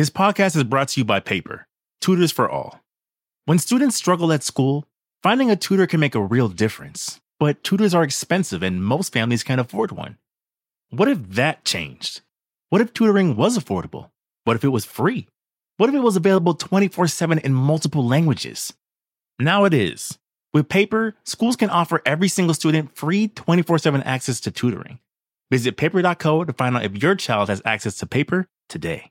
This podcast is brought to you by Paper, Tutors for All. When students struggle at school, finding a tutor can make a real difference, but tutors are expensive and most families can't afford one. What if that changed? What if tutoring was affordable? What if it was free? What if it was available 24 7 in multiple languages? Now it is. With Paper, schools can offer every single student free 24 7 access to tutoring. Visit paper.co to find out if your child has access to paper today.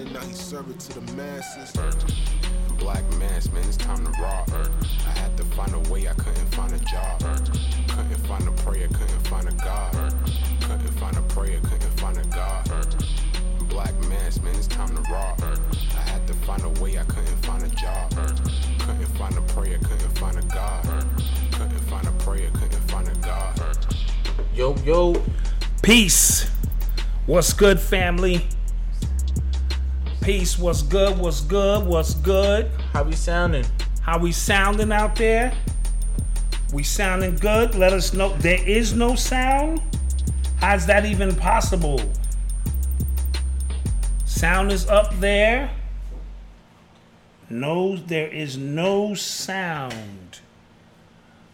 and now he serve it to the masses. Black mass, man, it's time to rob. I had to find a way, I couldn't find a job. Couldn't find a prayer, couldn't find a God. Couldn't find a prayer, couldn't find a God. Black mass, man, it's time to rob. I had to find a way, I couldn't find a job. Couldn't find a prayer, couldn't find a God. Couldn't find a prayer, couldn't find a God. Yo, yo. Peace. What's good, family? Peace. What's good? What's good? What's good? How we sounding? How we sounding out there? We sounding good? Let us know. There is no sound? How's that even possible? Sound is up there. No, there is no sound.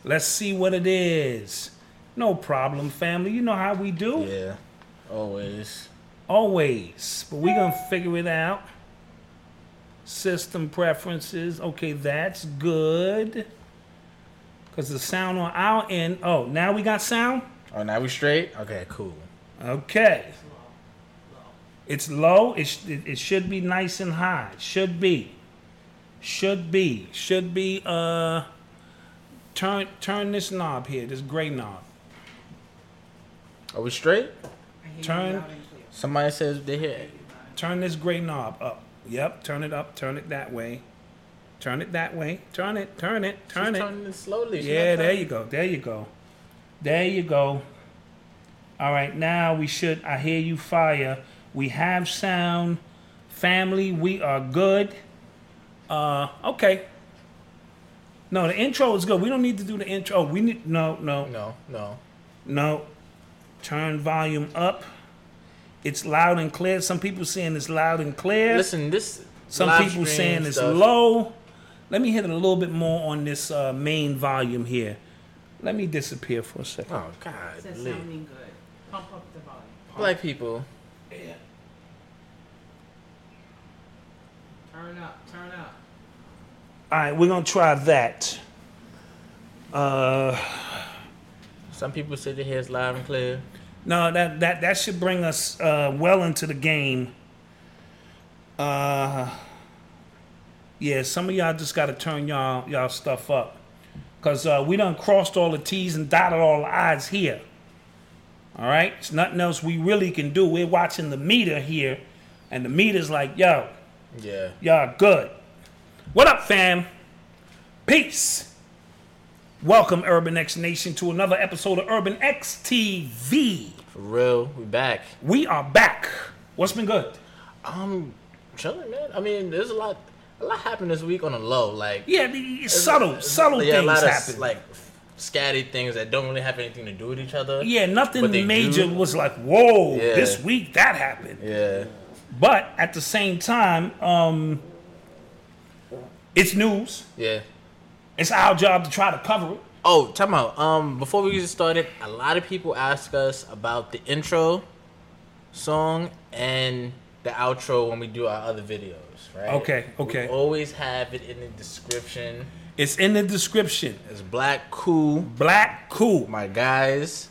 Let's see what it is. No problem, family. You know how we do. Yeah. Always. Always. But we're gonna figure it out. System preferences. Okay, that's good. Cause the sound on our end. Oh, now we got sound? Oh, now we straight? Okay, cool. Okay. It's low. It, sh- it, it should be nice and high. Should be. Should be. Should be uh turn turn this knob here, this gray knob. Are we straight? Turn Somebody says they hear. turn this gray knob up. Yep, turn it up, turn it that way. Turn it that way. Turn it, turn it, turn She's it. turning it slowly. She's Yeah, there you go. There you go. There you go. All right, now we should. I hear you fire. We have sound. Family, we are good. Uh, okay. No, the intro is good. We don't need to do the intro. Oh, we need no, no, No, no. no. Turn volume up. It's loud and clear. Some people saying it's loud and clear. Listen, this. Some people stream saying it's stuff- low. Let me hit it a little bit more on this uh, main volume here. Let me disappear for a second. Oh God, Says Lee. sounding good. Pump up the volume. black people. Yeah. Turn up, turn up. All right, we're gonna try that. Uh, Some people say they hear it's loud and clear. No, that that that should bring us uh, well into the game. Uh, yeah, some of y'all just gotta turn y'all y'all stuff up, cause uh, we done crossed all the T's and dotted all the I's here. All right, it's nothing else we really can do. We're watching the meter here, and the meter's like, yo, Yeah. Y'all good. What up, fam? Peace. Welcome, Urban X Nation, to another episode of Urban X TV. For real, we back. We are back. What's been good? Um, chilling, man. I mean, there's a lot. A lot happened this week on the low. Like Yeah, the subtle, subtle yeah, a things lot of like scatty things that don't really have anything to do with each other. yeah, nothing major do. was like, whoa, Yeah. this week that happened. Yeah. But at the same time, um, it's news. Yeah. It's our job to try to cover it. Oh, time out. Um, before we get started, a lot of people ask us about the intro song and the outro when we do our other videos, right? Okay, okay. We always have it in the description. It's in the description. It's Black Cool, Black Cool. my guys.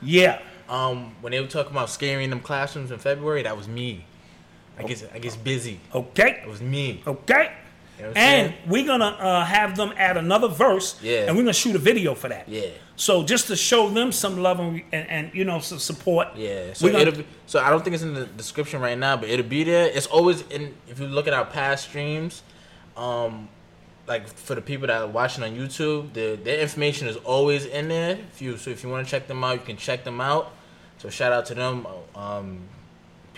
Yeah. Um, when they were talking about scaring them classrooms in February, that was me. I guess I guess busy. Okay. It was me. Okay. You know And we're gonna uh, have them add another verse, Yeah. and we're gonna shoot a video for that. Yeah. So just to show them some love and, and, and you know some support. Yeah, so gonna, it'll be, so I don't think it's in the description right now, but it'll be there. It's always in if you look at our past streams, um, like for the people that are watching on YouTube, the their information is always in there. If you so if you want to check them out, you can check them out. So shout out to them. Um,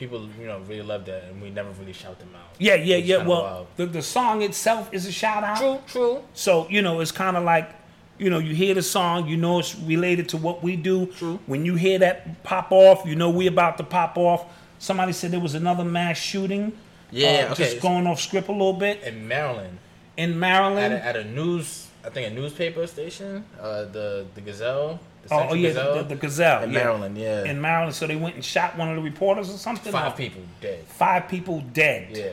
people you know really love that, and we never really shout them out. yeah, yeah, It's yeah. Well, wild. the, the song itself is a shout out. true, true. So you know, it's kind of like, you know, you hear the song, you know, it's related to what we do. True. When you hear that pop off, you know, we about to pop off. Somebody said there was another mass shooting. Yeah, uh, okay. Just going off script a little bit In Maryland, in at Maryland. a, at a news, I think a newspaper station, uh, the the Gazette. Oh, oh, yeah, Gazette, the, the Gazette in yeah. Maryland, yeah. In Maryland, so they went and shot one of the reporters or something. Five people dead. Five people dead. Yeah.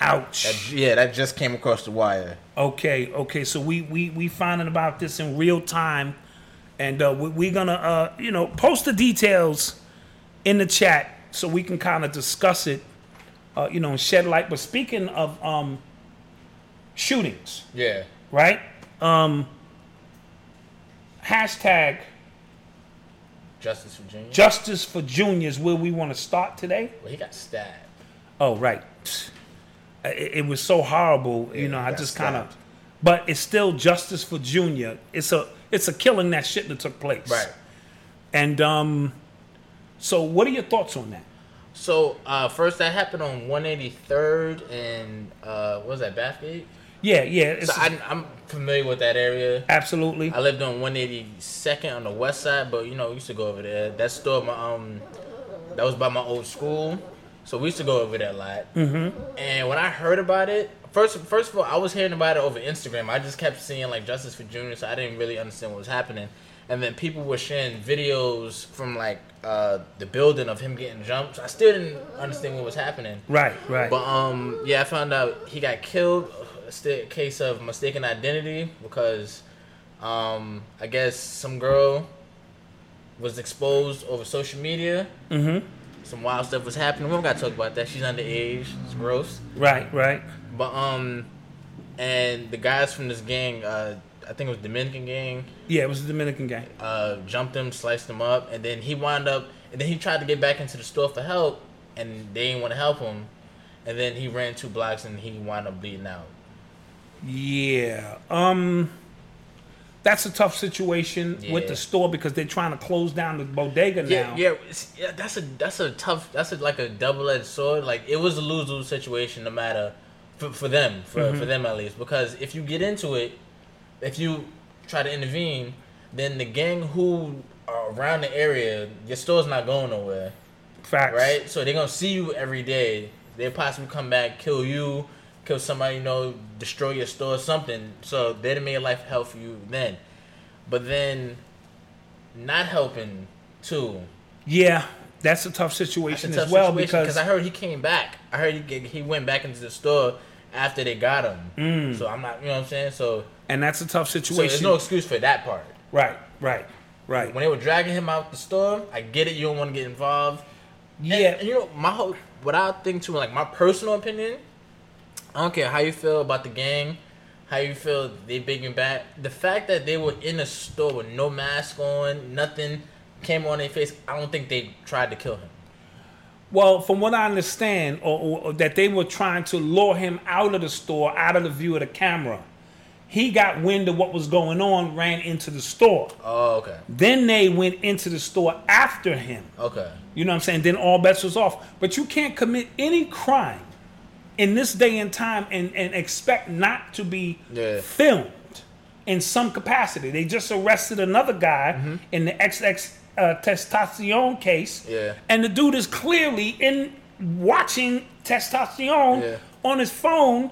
Ouch. That, yeah, that just came across the wire. Okay, okay. So we we we finding about this in real time, and uh, we, we're gonna uh, you know post the details in the chat so we can kind of discuss it, uh, you know, and shed light. But speaking of um, shootings, Yeah. right? Um, hashtag Justice Virginia. Justice for Juniors. Where we want to start today? well, he got stabbed. Oh, right. It, it was so horrible, you know. I just kind of, but it's still justice for Junior. It's a it's a killing that shit that took place. Right. And um, so what are your thoughts on that? So uh, first, that happened on 183rd and uh, what was that Bathgate? Yeah, yeah. So I, I'm familiar with that area. absolutely. I lived on 182nd on the west side, but you know we used to go over there. That store, my um, that was by my old school, so we used to go over there a lot. Mm-hmm. And when I heard about it, first first of all, I was hearing about it over Instagram. I just kept seeing like Justice for Junior, so I didn't really understand what was happening. And then people were sharing videos from like uh, the building of him getting jumped. I still didn't understand what was happening. right, right. But um, yeah, I found out he got killed. It's the case of mistaken identity because um, I guess some girl was exposed over social media. Mm-hmm. Some wild stuff was happening. We don't got to talk about that. She's underage. It's gross. right, right. But um, and the guys from this gang, uh, I think it was Dominican gang, Yeah, it was a Dominican gang. uh, jumped him, sliced him up, and then he wound up, and then he tried to get back into the store for help, and they didn't want to help him, and then he ran two blocks and he wound up bleeding out. Yeah. Um that's a tough situation with the store because they're trying to close down the bodega now. Yeah, yeah, yeah. That's a that's a tough. That's a, like a double edged sword. Like it was a lose lose situation, no matter for, for them, for Mm-hmm. for them at least. Because if you get into it, if you try to intervene, then the gang who are around the area, your store's not going nowhere. Facts. right? So they're gonna see you every day. They possibly come back, kill you, kill somebody, you know, destroy your store, or something. So they'd make life hell for you then. But then, not helping too. Yeah, that's a tough situation a tough as well situation because I heard he came back. I heard he he went back into the store after they got him. Mm. So I'm not, you know what I'm saying. So, and that's a tough situation. so there's no excuse for that part. right, right, right. When they were dragging him out the store, I get it. You don't want to get involved. And- Yeah. and, you know, my whole what I think too, like my personal opinion. I don't care how you feel about the gang, how you feel they big and bad. The fact that they were in a store with no mask on, nothing came on their face. I don't think they tried to kill him. Well, from what I understand, or, or, or that they were trying to lure him out of the store, out of the view of the camera. He got wind of what was going on, ran into the store. Oh, okay, Then they went into the store after him. okay, You know what I'm saying? Then all bets was off. But you can't commit any crime in this day and time and, and expect not to be Yeah. filmed in some capacity. They just arrested another guy Mm-hmm. in the XX uh, testosterone case. Yeah. And the dude is clearly in watching testosterone Yeah. on his phone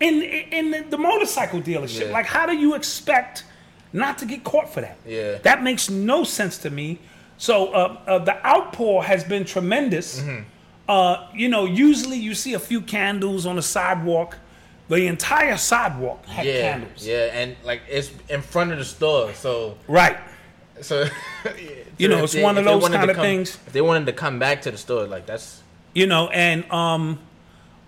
in in the, the motorcycle dealership. Yeah. Like, how do you expect not to get caught for that? Yeah. That makes no sense to me. So uh, uh, the outpour has been tremendous. Mm-hmm. Uh, you know, usually you see a few candles on the sidewalk. the entire sidewalk had yeah, candles. yeah, and like it's in front of the store, so Right. so You know, it's one of those kinda come- things. If they wanted to come back to the store, like that's You know, and um,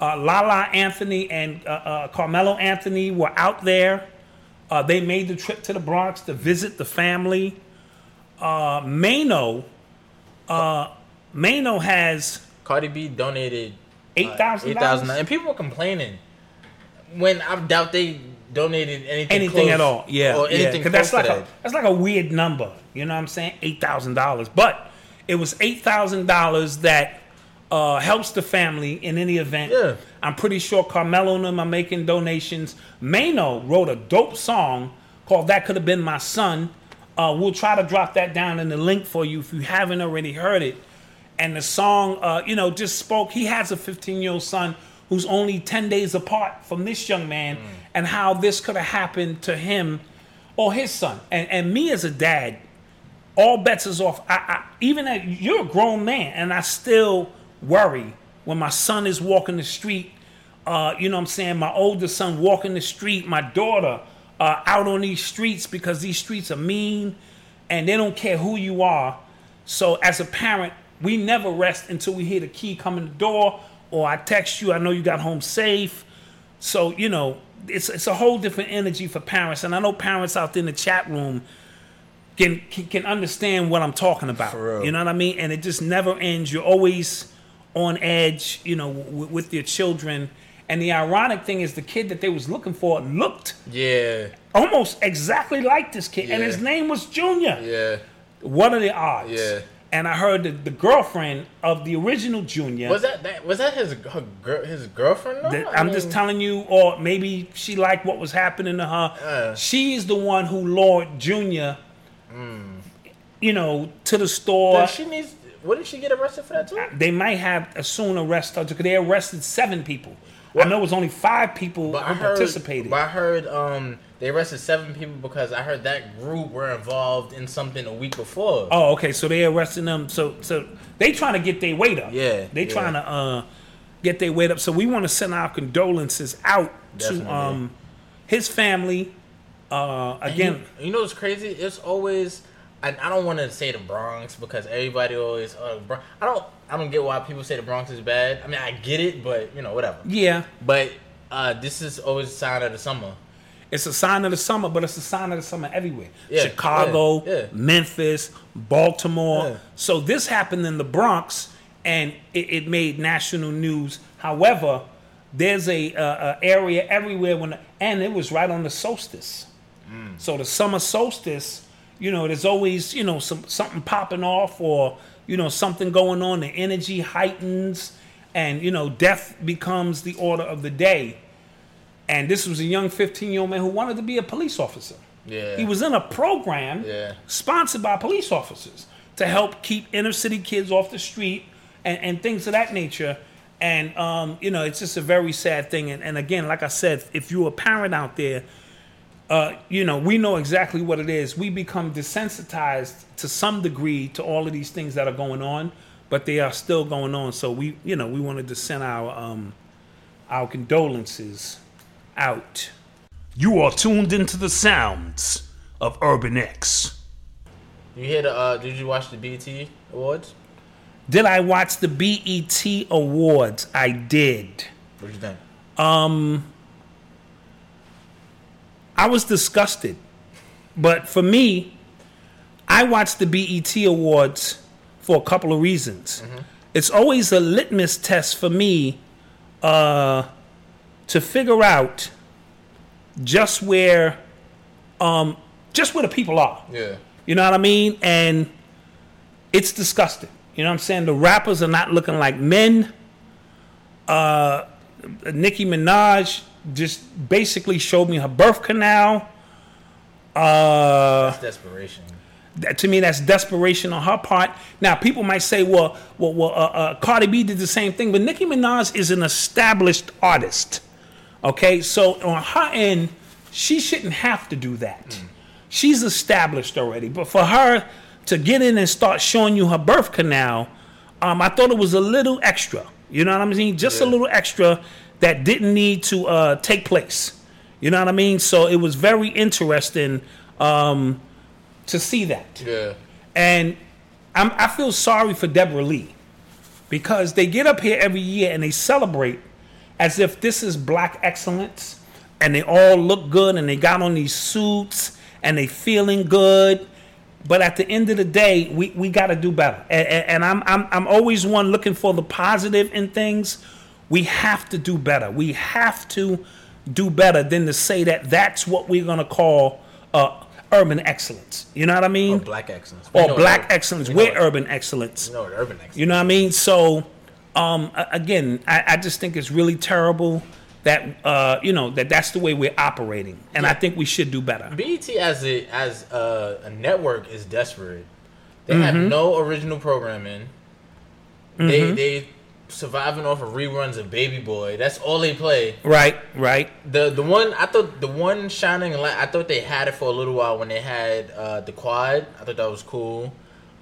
uh, Lala Anthony and uh, uh, Carmelo Anthony were out there. Uh, they made the trip to the Bronx to visit the family. Uh, Mano, uh, Mano has Cardi B donated eight thousand eight thousand, dollars. and people were complaining when I doubt they donated anything, anything at all. Yeah, or anything Because that's close like to a that. that's like a weird number. You know what I'm saying? Eight thousand dollars, but it was eight thousand dollars that uh, helps the family in any event. Yeah. I'm pretty sure Carmelo and them are making donations. Mano wrote a dope song called "That Could Have Been My Son." Uh, we'll try to drop that down in the link for you if you haven't already heard it. And the song, uh, you know, just spoke. He has a 15 year old son who's only 10 days apart from this young man, and how this could have happened to him or his son. And, and me as a dad, all bets is off. I, I, even at, you're a grown man, and I still worry when my son is walking the street. Uh, you know what I'm saying? My oldest son walking the street, my daughter uh, out on these streets because these streets are mean and they don't care who you are. So as a parent, we never rest until we hear the key come in the door or I text you, I know you got home safe. So, you know, it's it's a whole different energy for parents. And I know parents out there in the chat room can can, can understand what I'm talking about. For real. You know what I mean? And it just never ends. You're always on edge, you know, w- with your children. And the ironic thing is, the kid that they was looking for looked Yeah, almost exactly like this kid, and his name was Junior. yeah. What are the odds? Yeah. And I heard that the girlfriend of the original Junior. Was that, that was that his her, his girlfriend? though? that- I'm just telling you, or maybe she liked what was happening to her. Uh. She's the one who lured Junior, you know, to the store. Does she needs. What did she get arrested for that too? they might have a soon arrest her because they arrested seven people. I know it was only five people who heard, participated. But I heard um they arrested seven people because I heard that group were involved in something a week before. Oh, okay. So they arresting them. So so they trying to get their weight up. Yeah, They yeah. trying to uh get their weight up. So we want to send our condolences out Definitely. to um his family. Uh again, you, you know what's crazy? It's always. I, I don't want to say the Bronx because everybody always. Uh, I don't. I don't get why people say the Bronx is bad. I mean, I get it, but you know, whatever. yeah, But uh, this is always a sign of the summer. It's a sign of the summer, but it's a sign of the summer everywhere. Yeah, Chicago, yeah, yeah. Memphis, Baltimore. So this happened in the Bronx, and it, it made national news. However, there's a, uh, a area everywhere when, and it was right on the solstice. Mm. So the summer solstice, you know, there's always you know some something popping off or you know something going on. The energy heightens, and you know death becomes the order of the day. And this was a young 15 year old man who wanted to be a police officer. Yeah. He was in a program Yeah. sponsored by police officers to help keep inner city kids off the street and, and things of that nature. And, um, you know, it's just a very sad thing. And, and again, like I said, if you're a parent out there, uh, you know, we know exactly what it is. We become desensitized to some degree to all of these things that are going on, but they are still going on. So we, you know, we wanted to send our um, our condolences out. You are tuned into the sounds of Urban X. You hear the? Uh, did you watch the BET Awards? Did I watch the BET Awards? I did. What you think? Um, I was disgusted. But for me, I watched the BET Awards for a couple of reasons. It's always a litmus test for me uh, to figure out just where um, just where the people are. Yeah. You know what I mean? And it's disgusting. You know what I'm saying? The rappers are not looking like men. Uh, Nicki Minaj just basically showed me her birth canal. Uh, That's desperation. that- to me, that's desperation on her part. Now, people might say, "Well, well, well uh, uh, Cardi B did the same thing," but Nicki Minaj is an established artist. Okay, so on her end, she shouldn't have to do that. She's established already. But for her to get in and start showing you her birth canal, um, I thought it was a little extra. You know what I mean? Just a little extra that didn't need to uh, take place. You know what I mean? So it was very interesting um, to see that. Yeah. And I'm, I feel sorry for Debra Lee because they get up here every year and they celebrate as if this is black excellence and they all look good and they got on these suits and they feeling good. But at the end of the day, we, we got to do better. And, and, I'm, I'm, I'm always one looking for the positive in things. We have to do better. We have to do better than to say that that's what we're going to call uh, urban excellence. You know what I mean? Or black excellence. We or black excellence. we we're urban excellence. Know urban excellence. You know what I mean? So, um, again, I, I just think it's really terrible that uh, you know that that's the way we're operating, and I think we should do better. BET as a as a, a network is desperate. They Mm-hmm. have no original programming. They they surviving off of reruns of Baby Boy. That's all they play. Right, right. The the one I thought the one shining light. I thought they had it for a little while when they had uh, the quad. I thought that was cool.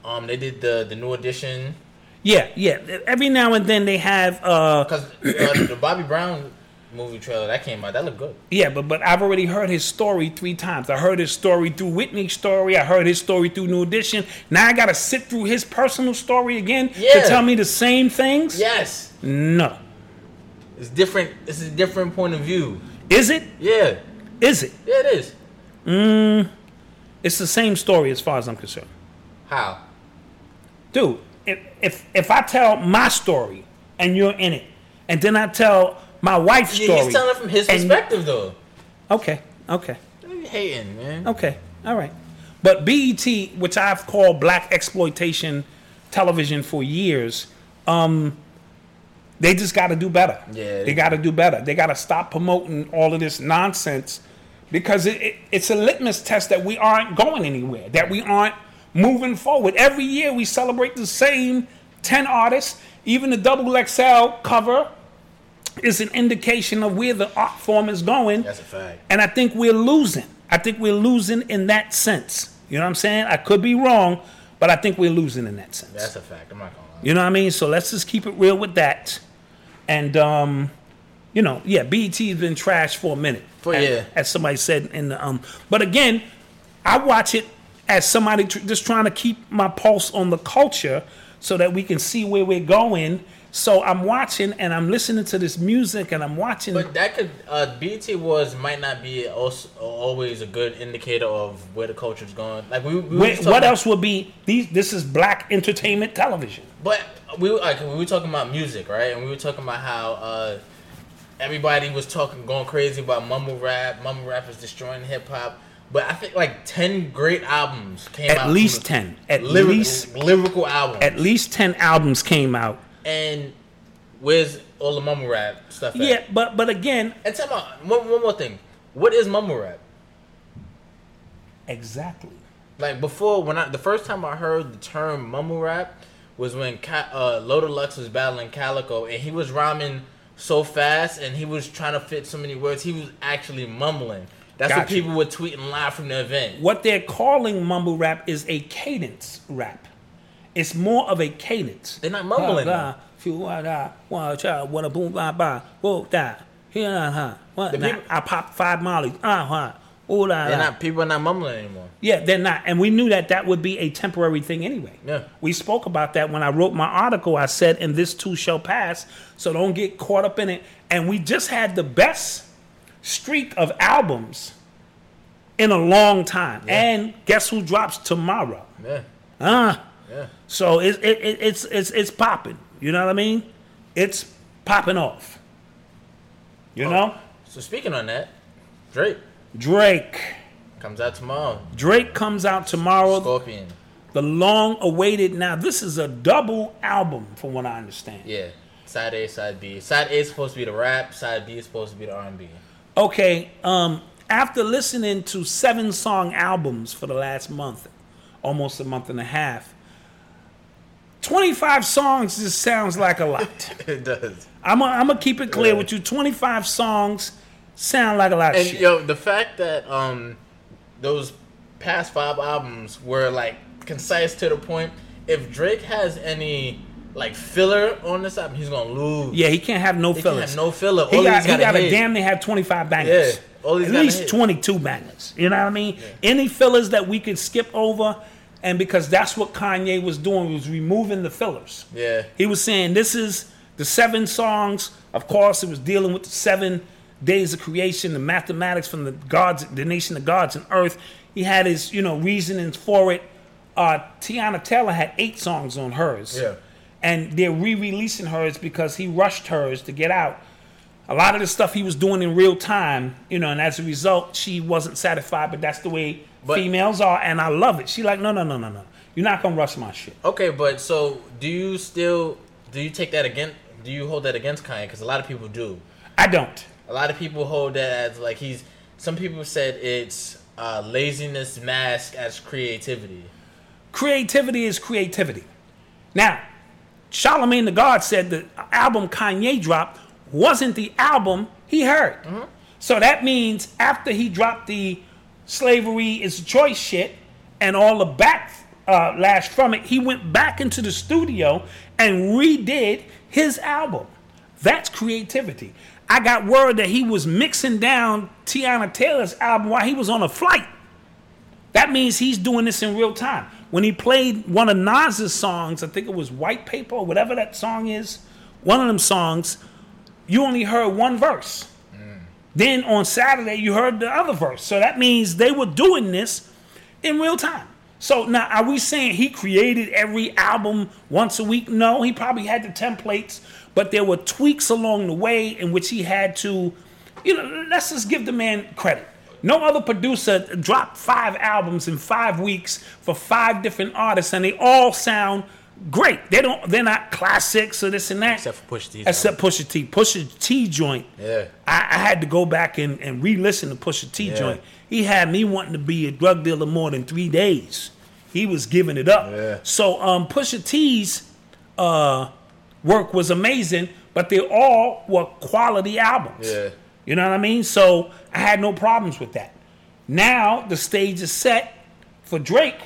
Um, they did the the new edition Yeah, yeah. Every now and then they have. Uh, because uh, the Bobby Brown movie trailer that came out that looked good. yeah, but but I've already heard his story three times. I heard his story through Whitney's story. I heard his story through New Edition. Now I got to sit through his personal story again Yeah. to tell me the same things. Yes, No. it's different. It's a different point of view. Is it? Yeah, Is it? yeah, it is. It's the same story as far as I'm concerned. How? dude, if, if if I tell my story and you're in it, and then I tell my wife's Yeah, story, he's telling it from his and- perspective though. Okay, okay, You hating, man. okay, all right. But BET, which I've called black exploitation television for years, um, they just got to do better. Yeah, they they got to do better. They got to stop promoting all of this nonsense because it, it, it's a litmus test that we aren't going anywhere, that we aren't moving forward. Every year we celebrate the same 10 artists. Even the double XL cover is an indication of where the art form is going. That's a fact. And I think we're losing. I think we're losing in that sense. You know what I'm saying? I could be wrong, but I think we're losing in that sense. That's a fact. I'm not gonna lie. You know what I mean? So let's just keep it real with that. And um, you know, yeah, BET has been trashed for a minute. For- as, yeah. as somebody said in the um. But again, I watch it as somebody tr- just trying to keep my pulse on the culture so that we can see where we're going. So I'm watching and I'm listening to this music and I'm watching. But that could uh, BT was might not be also, always a good indicator of where the culture's going. Like we, we Wait, what about- else would be these? This is black entertainment television. But we were- like we were talking about music, right? And we were talking about how uh, everybody was talking, going crazy about mumble rap. Mumble rap is destroying hip hop. But I think like ten great albums came out. At from least ten. At lyric- least lyrical albums. at least ten albums came out. and where's all the mumble rap stuff? At? Yeah, but but again, And tell me one, one more thing. What is mumble rap? exactly. Like before, when I the first time I heard the term mumble rap was when uh, Loaded Lux was battling Calicoe, and he was rhyming so fast, and he was trying to fit so many words. He was actually mumbling. That's what people were tweeting live from the event. What they're calling mumble rap is a cadence rap. It's more of a cadence. They're not mumbling, Ah, ah, few, ah, ah, wah, cha, wah, boom, bah, bah, whoa, da, here, huh, what, people- I popped five mollies. Ah, huh, oh, la, They're not people are not mumbling anymore. Yeah, they're not. And we knew that that would be a temporary thing anyway. Yeah. We spoke about that when I wrote my article. I said, and this too shall pass. So don't get caught up in it. And we just had the best streak of albums in a long time. And guess who drops tomorrow? Yeah, Ah. yeah. So it, it, it, it's, it's, it's popping. You know what I mean? It's popping off. You know? So speaking on that, Drake Drake. comes out tomorrow. Drake comes out tomorrow. Scorpion. the long awaited now this is a double album from what i understand Yeah. Side A, side B. Side A is supposed to be the rap. Side B is supposed to be the R and B. okay um after listening to seven song albums for the last month almost a month and a half 25 songs just sounds like a lot It does. i'm gonna keep it clear Yeah. with you 25 songs sound like a lot of And yo, the fact that um those past five albums were like concise to the point. If Drake has any like filler on this album, he's gonna lose. Yeah, he can't have no fillers. no filler. He All got he got hit. damn near have 25 bangers. Yeah, all At least 22 bangers. You know what I mean? Any fillers that we could skip over, and because that's what Kanye was doing was removing the fillers. Yeah. He was saying this is the seven songs. Of course, it was dealing with the seven days of creation, the mathematics from the gods, the nation of gods and earth. He had his, you know, reasonings for it. Uh, Teyana Taylor had eight songs on hers. Yeah. And they're re-releasing hers because he rushed hers to get out. A lot of the stuff he was doing in real time, you know, and as a result, she wasn't satisfied. But that's the way But- females are, and I love it. She like, no, no, no, no, no. You're not gonna rush my shit. Okay, but so do you still do you take that against? Do you hold that against Kanye? Because a lot of people do. I don't. A lot of people hold that as like he's. Some people said it's uh, laziness masked as creativity. creativity is creativity. Now, Charlemagne the God said the album Kanye dropped wasn't the album he heard. So that means after he dropped the slavery is a choice shit and all the back uh, lash from it, he went back into the studio and redid his album. That's creativity. I got word that he was mixing down Teyana Taylor's album while he was on a flight. That means he's doing this in real time. When he played one of Nas's songs, I think it was White Paper or whatever that song is, one of them songs, you only heard one verse. Then on Saturday, you heard the other verse. So that means they were doing this in real time. So now, are we saying he created every album once a week? No, he probably had the templates, but there were tweaks along the way in which he had to, you know, let's just give the man credit. No other producer dropped five albums in five weeks for five different artists, and they all sound great. They don't, they're not classics or this and that. Except for Pusha T. Except Pusha T. Pusha T joint. Yeah. I, I had to go back and, and re-listen to Pusha T Yeah. joint. He had me wanting to be a drug dealer more than three days. He was giving it up. Yeah. So um, Pusha T's uh, work was amazing, but they all were quality albums. Yeah. You know what I mean? So I had no problems with that. Now the stage is set for Drake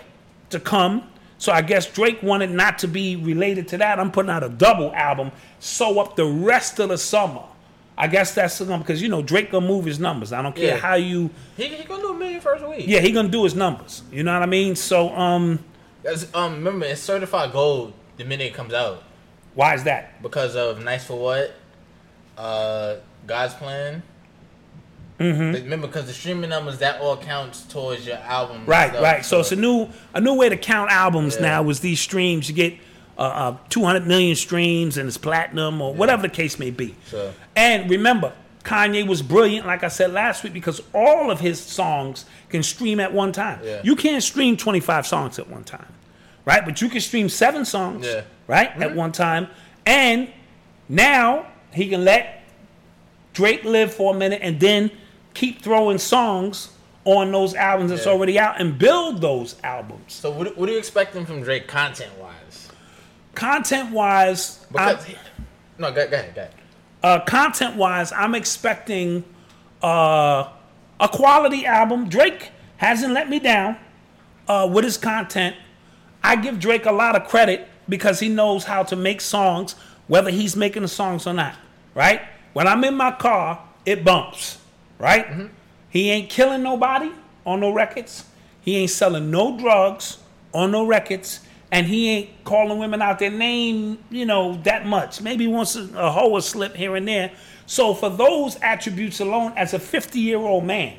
to come. So I guess Drake wanted not to be related to that. I'm putting out a double album, sew up the rest of the summer. I guess that's the number because you know Drake gonna move his numbers. I don't care Yeah. how you. He, he gonna do a million first week. Yeah, he gonna do his numbers. You know what I mean? So um, That's- um, remember it's certified gold the minute it comes out why is that? because of Nice for What, uh, God's Plan. Mm-hmm. Remember, because the streaming numbers that all counts towards your album. Right, stuff, right. So it's a new a new way to count albums Yeah. now. Was these streams you get uh, uh, 200 million streams and it's platinum or whatever the case may be. So- And remember, Kanye was brilliant, like I said last week, because all of his songs can stream at one time. Yeah. You can't stream 25 songs at one time, right? But you can stream seven songs, Yeah. right, at one time. And now he can let Drake live for a minute and then keep throwing songs on those albums that's Yeah. already out and build those albums. So what, what are you expecting from Drake content wise? Content wise, Because no, go, go ahead, go ahead. uh, content wise, I'm expecting uh, a quality album. Drake hasn't let me down uh, with his content. I give Drake a lot of credit because he knows how to make songs, whether he's making the songs or not. Right? When I'm in my car, it bumps. Right? Mm-hmm. He ain't killing nobody on no records. He ain't selling no drugs on no records. And he ain't calling women out their name, you know, that much. Maybe once a, a hoe will slip here and there. So for those attributes alone, as a 50 year old man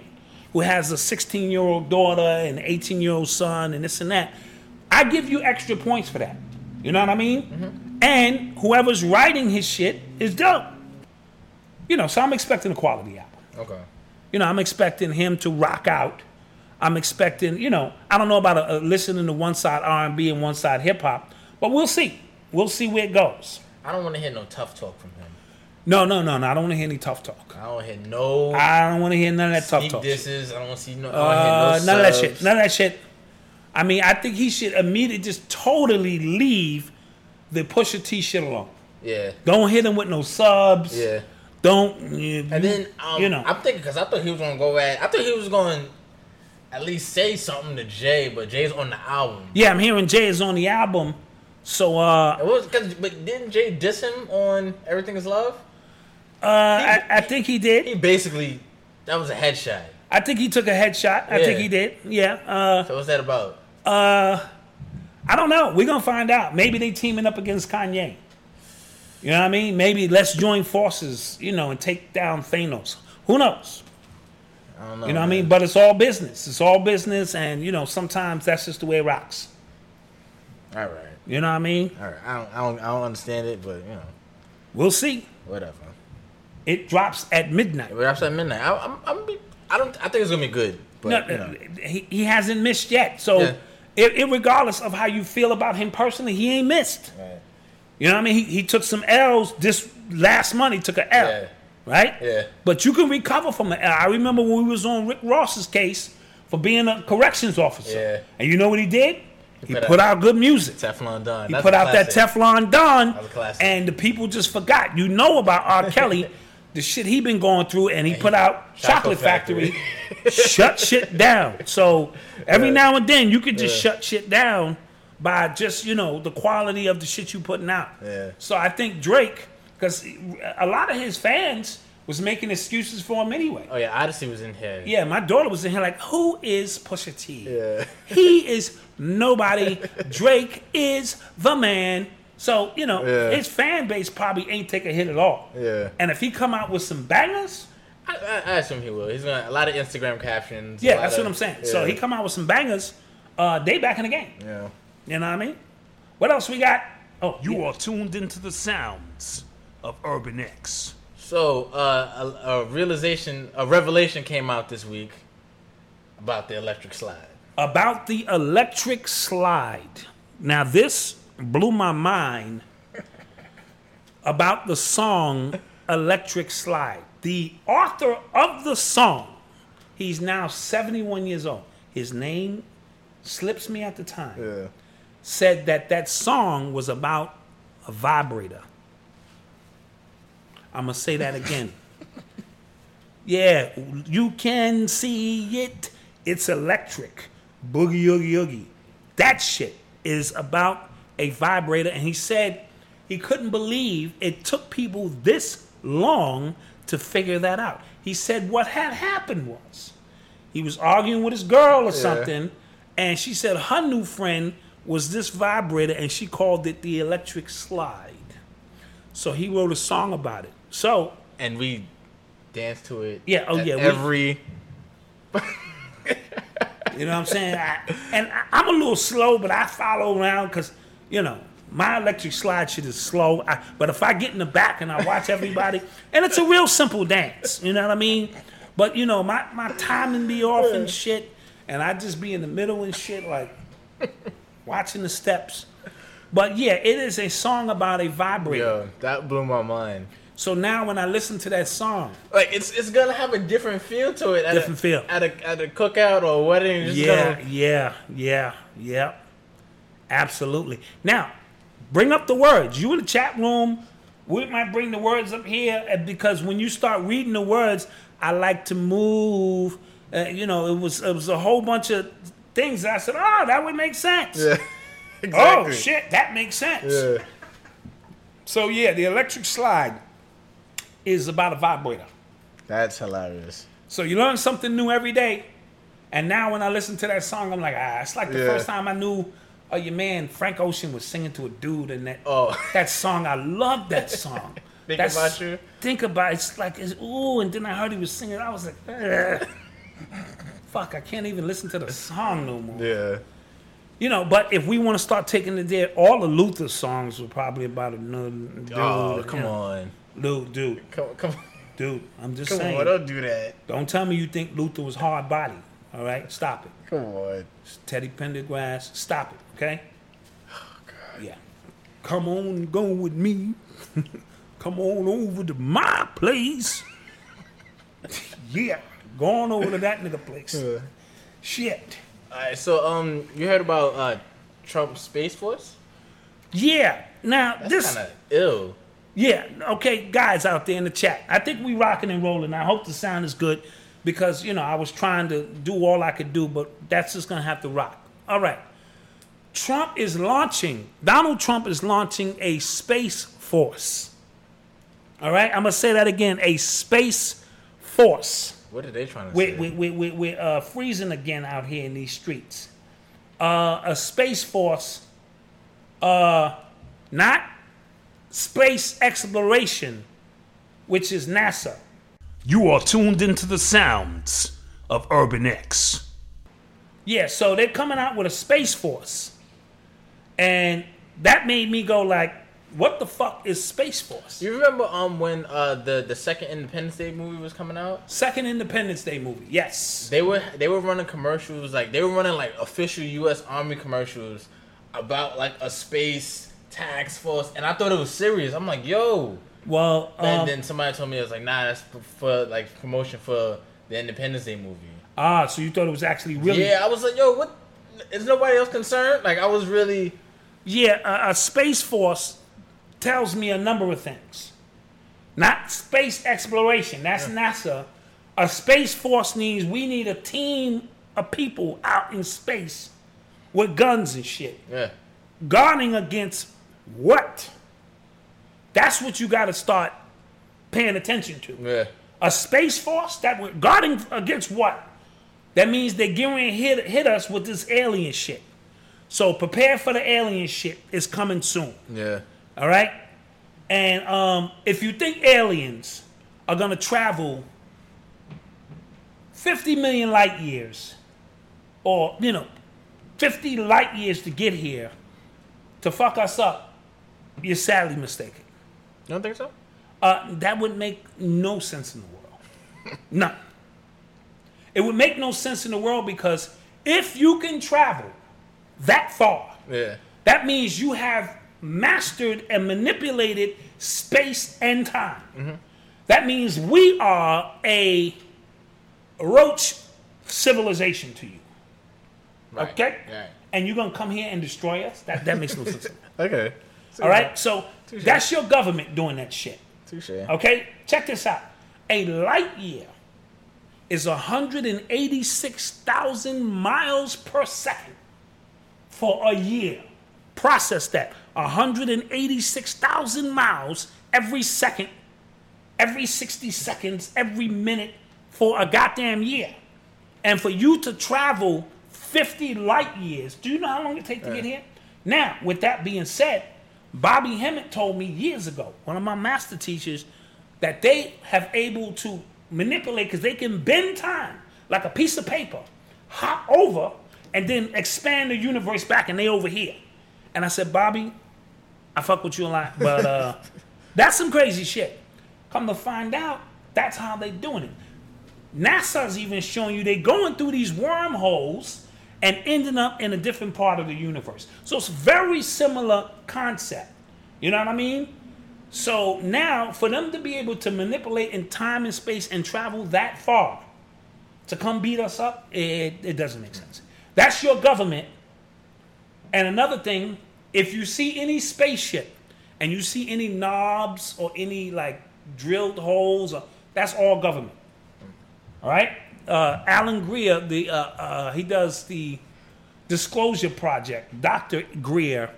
who has a 16 year old daughter and 18 year old son and this and that, I give you extra points for that. You know what I mean? Mm-hmm. And whoever's writing his shit is dope. You know, so I'm expecting a quality album. Okay. You know, I'm expecting him to rock out. I'm expecting, you know, I don't know about a, a listening to one side R&B and one side hip hop, but we'll see. We'll see where it goes. I don't want to hear no tough talk from him. No, no, no, no. I don't want to hear any tough talk. I don't want to hear no I don't want to hear none of that tough talk. disses. I don't want to see no. I Uh, no none of that shit. None of that shit. I mean, I think he should immediately just totally leave the Pusha T shit alone. Yeah, Don't hit him with no subs. yeah. Don't. And then um, you know. I'm thinking because I thought he was gonna go at. I thought he was going at least say something to Jay, but Jay's on the album. Yeah, I'm hearing Jay is on the album So uh, It was cause, but didn't Jay diss him on Everything Is Love? uh, I, I think he did. He basically that was a headshot. I think he took a headshot. I think he did. Yeah. Uh, So what's that about? Uh, I don't know. We're gonna find out. Maybe they teaming up against Kanye. You know what I mean? Maybe let's join forces, you know, and take down Thanos. Who knows? I don't know. You know what I mean? But it's all business. It's all business, and you know, sometimes that's just the way it rocks. All right, You know what I mean? all right. I don't, I don't, I don't understand it, but you know, We'll see. whatever. It drops at midnight. But after midnight, I, I'm, I'm, be- I don't, I think it's gonna be good. But No, you know. he, he hasn't missed yet. So, Yeah. it, it, regardless of how you feel about him personally, he ain't missed. Right. You know what I mean? He, he took some L's this last month. He took an L, Yeah. right? Yeah. But you can recover from an L. I remember when we was on Rick Ross's case for being a corrections officer. Yeah. And you know what he did? He, put put, out- out, good music. Teflon Don. He That's put out that. Teflon Don, classic. and the people just forgot. You know about R. Kelly, the shit he been going through, and he put out Chocolate, Chocolate Factory, Factory. shut shit down. So every Yeah. now and then you could just Yeah. shut shit down by just you know the quality of the shit you putting out. Yeah. So I think Drake, because a lot of his fans was making excuses for him anyway. Oh yeah, Odyssey was in here. Yeah, my daughter was in here like, who is Pusha T? Yeah. He is nobody. Drake is the man. So, you know, Yeah. his fan base probably ain't take a hit at all. Yeah. And if he come out with some bangers, I, I, I assume he will. He's gonna a lot of Instagram captions. yeah, that's of- what I'm saying. So he come out with some bangers, uh, they back in the game. Yeah. You know what I mean? What else we got? Oh, You yeah. are tuned into the sounds of Urban X. So uh, a, a realization, a revelation came out this week about the electric slide. about the electric slide. Now, this blew my mind about the song Electric Slide. The author of the song, he's now 71 years old. His name slips me at the time. Yeah. Said that that song was about a vibrator. I'm going to say that again. Yeah, you can see it. It's electric. Boogie oogie oogie. That shit is about a vibrator. And he said he couldn't believe it took people this long to figure that out. He said what had happened was he was arguing with his girl or something, and she said her new friend was this vibrator, and she called it the electric slide. So he wrote a song about it. So And we danced to it. Yeah, oh, yeah, we- Every You know what I'm saying? I, and I, I'm a little slow, but I follow around because, you know, my electric slide shit is slow. I, but if I get in the back and I watch everybody, and it's a real simple dance, you know what I mean? But, you know, my, my timing be off and shit, and I just be in the middle and shit, like watching the steps. But yeah, it is a song about a vibrator. yo, that blew my mind. So now when I listen to that song, Like it's it's gonna have a different feel to it. At Different a, feel. at a at a cookout or a wedding. Just Yeah, gonna- yeah, yeah, yeah. Absolutely. Now, bring up the words. You in the chat room, we might bring the words up here because when you start reading the words, I like to move. Uh, you know, it was it was a whole bunch of things. I said, oh, that would make sense. Yeah. exactly. Oh shit, that makes sense. Yeah. So yeah, the electric slide is about a vibrator. That's hilarious. So you learn something new every day. And now when I listen to that song, I'm like, ah, it's like the Yeah. first time I knew uh, your man Frank Ocean was singing to a dude and that Oh. that song. I love that song. Think About You? Think about it's like it's ooh, and then I heard he was singing. I was like. Fuck, I can't even listen to the song no more. Yeah. You know, but if we want to start taking it there, all the Luther songs were probably about another dude. Oh you come know. on. dude, dude, Come come dude. I'm just come saying. on. Don't do that. Don't tell me you think Luther was hard body. All right, stop it. Come on. Teddy Pendergrass, stop it. Okay. Oh, yeah. Come on, go with me. Come on over to my place. yeah, go on over to that nigga place. Shit. All right. So um, you heard about uh, Trump Space Force? Yeah. Now That's this. kind of ill. Yeah, okay, guys out there in the chat. I think we rocking and rolling. I hope the sound is good because, you know, I was trying to do all I could do, but that's just gonna have to rock. All right. Trump is launching, Donald Trump is launching a space force. All right, I'm gonna say that again a space force. What are they trying to We, say? we, we, we, we're uh, freezing again out here in these streets. Uh, a space force, uh, not space exploration, which is NASA. You are tuned into the sounds of Urban X. Yeah, so they're coming out with a space force, and that made me go like, "What the fuck is space force?" you remember um when uh the the second Independence Day movie was coming out? Second Independence Day movie, yes. They were they were running commercials like they were running like official U.S. Army commercials about like a space tax force, and I thought it was serious. I'm like, yo. Well, And um, then somebody told me it was like, nah, that's for, for like promotion for the Independence Day movie. ah, so you thought it was actually really? Yeah, I was like, yo, what? Is nobody else concerned? Like, I was really. Yeah, a, a space force tells me a number of things. Not space exploration. That's NASA. A space force needs we need a team of people out in space with guns and shit. Yeah. guarding against what? That's what you got to start paying attention to. Yeah. A space force that we're guarding against what? That means they're getting to hit, hit us with this alien shit. So prepare for the alien shit. It's coming soon. Yeah. All right? And um, if you think aliens are going to travel 50 million light years, or, you know, 50 light years to get here to fuck us up, you're sadly mistaken. You don't think so? Uh, that would make no sense in the world. None. It would make no sense in the world because if you can travel that far, Yeah. that means you have mastered and manipulated space and time. Mm-hmm. That means we are a roach civilization to you. Right. Okay? Right. And you're going to come here and destroy us? That, that makes no sense. Okay. All right? So that's your government doing that shit. Touche. Okay? Check this out. A light year is 186,000 miles per second for a year. Process that. 186,000 miles every second, every 60 seconds, every minute for a goddamn year. And for you to travel 50 light years, do you know how long it takes to get here? Now, with that being said, Bobby Hemmitt told me years ago, one of my master teachers, that they have able to manipulate because they can bend time like a piece of paper, hop over, and then expand the universe back, and they over here. And I said, Bobby, I fuck with you a lot, but uh, that's some crazy shit. Come to find out, that's how they doing it. NASA's even showing you they going through these wormholes and ending up in a different part of the universe. So it's very similar concept. You know what I mean? So now for them to be able to manipulate in time and space and travel that far to come beat us up, it, it doesn't make sense. That's your government. And another thing, if you see any spaceship and you see any knobs or any like drilled holes, or, that's all government. All right. Uh, Alan Greer, the uh, uh, he does the Disclosure Project. Doctor Greer,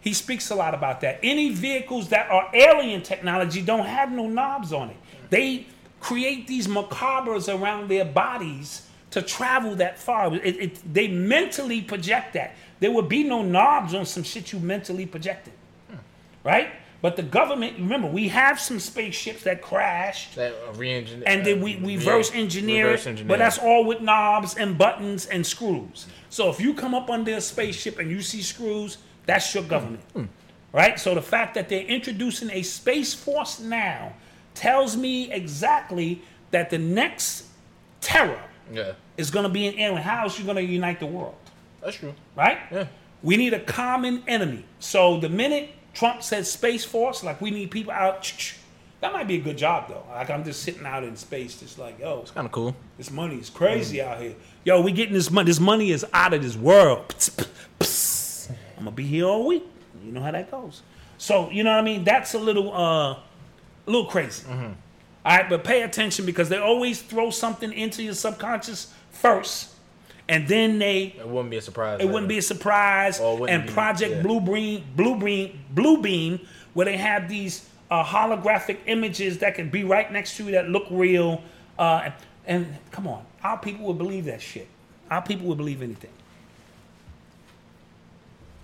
he speaks a lot about that. Any vehicles that are alien technology don't have no knobs on it. They create these merkabas around their bodies to travel that far. It, it, they mentally project that. There would be no knobs on some shit you mentally projected, right? But the government, remember, we have some spaceships that crashed That uh, re-engineer. and then we we reverse engineer reverse it, but that's all with knobs and buttons and screws. So if you come up under a spaceship and you see screws, that's your government, right? So the fact that they're introducing a space force now tells me exactly that the next terror Yeah. is going to be an alien. How else you going to unite the world? That's true. right? Yeah. We need a common enemy. So the minute Trump says Space Force, like we need people out, that might be a good job though. Like I'm just sitting out in space, just like yo, it's Kind of cool. this money is crazy out here. Yo, we getting this money. This money is out of this world. I'm gonna be here all week. You know how that goes. So you know what I mean. That's a little, uh, a little crazy. All right, but pay attention because they always throw something into your subconscious first, and then they It wouldn't be a surprise. it wouldn't be a surprise. Or it wouldn't And be- Project yeah. Blue Beam, Blue Beam, Blue Beam, where they have these uh, holographic images that can be right next to you that look real. Uh, and, and come on, our people would believe that shit. Our people would believe anything.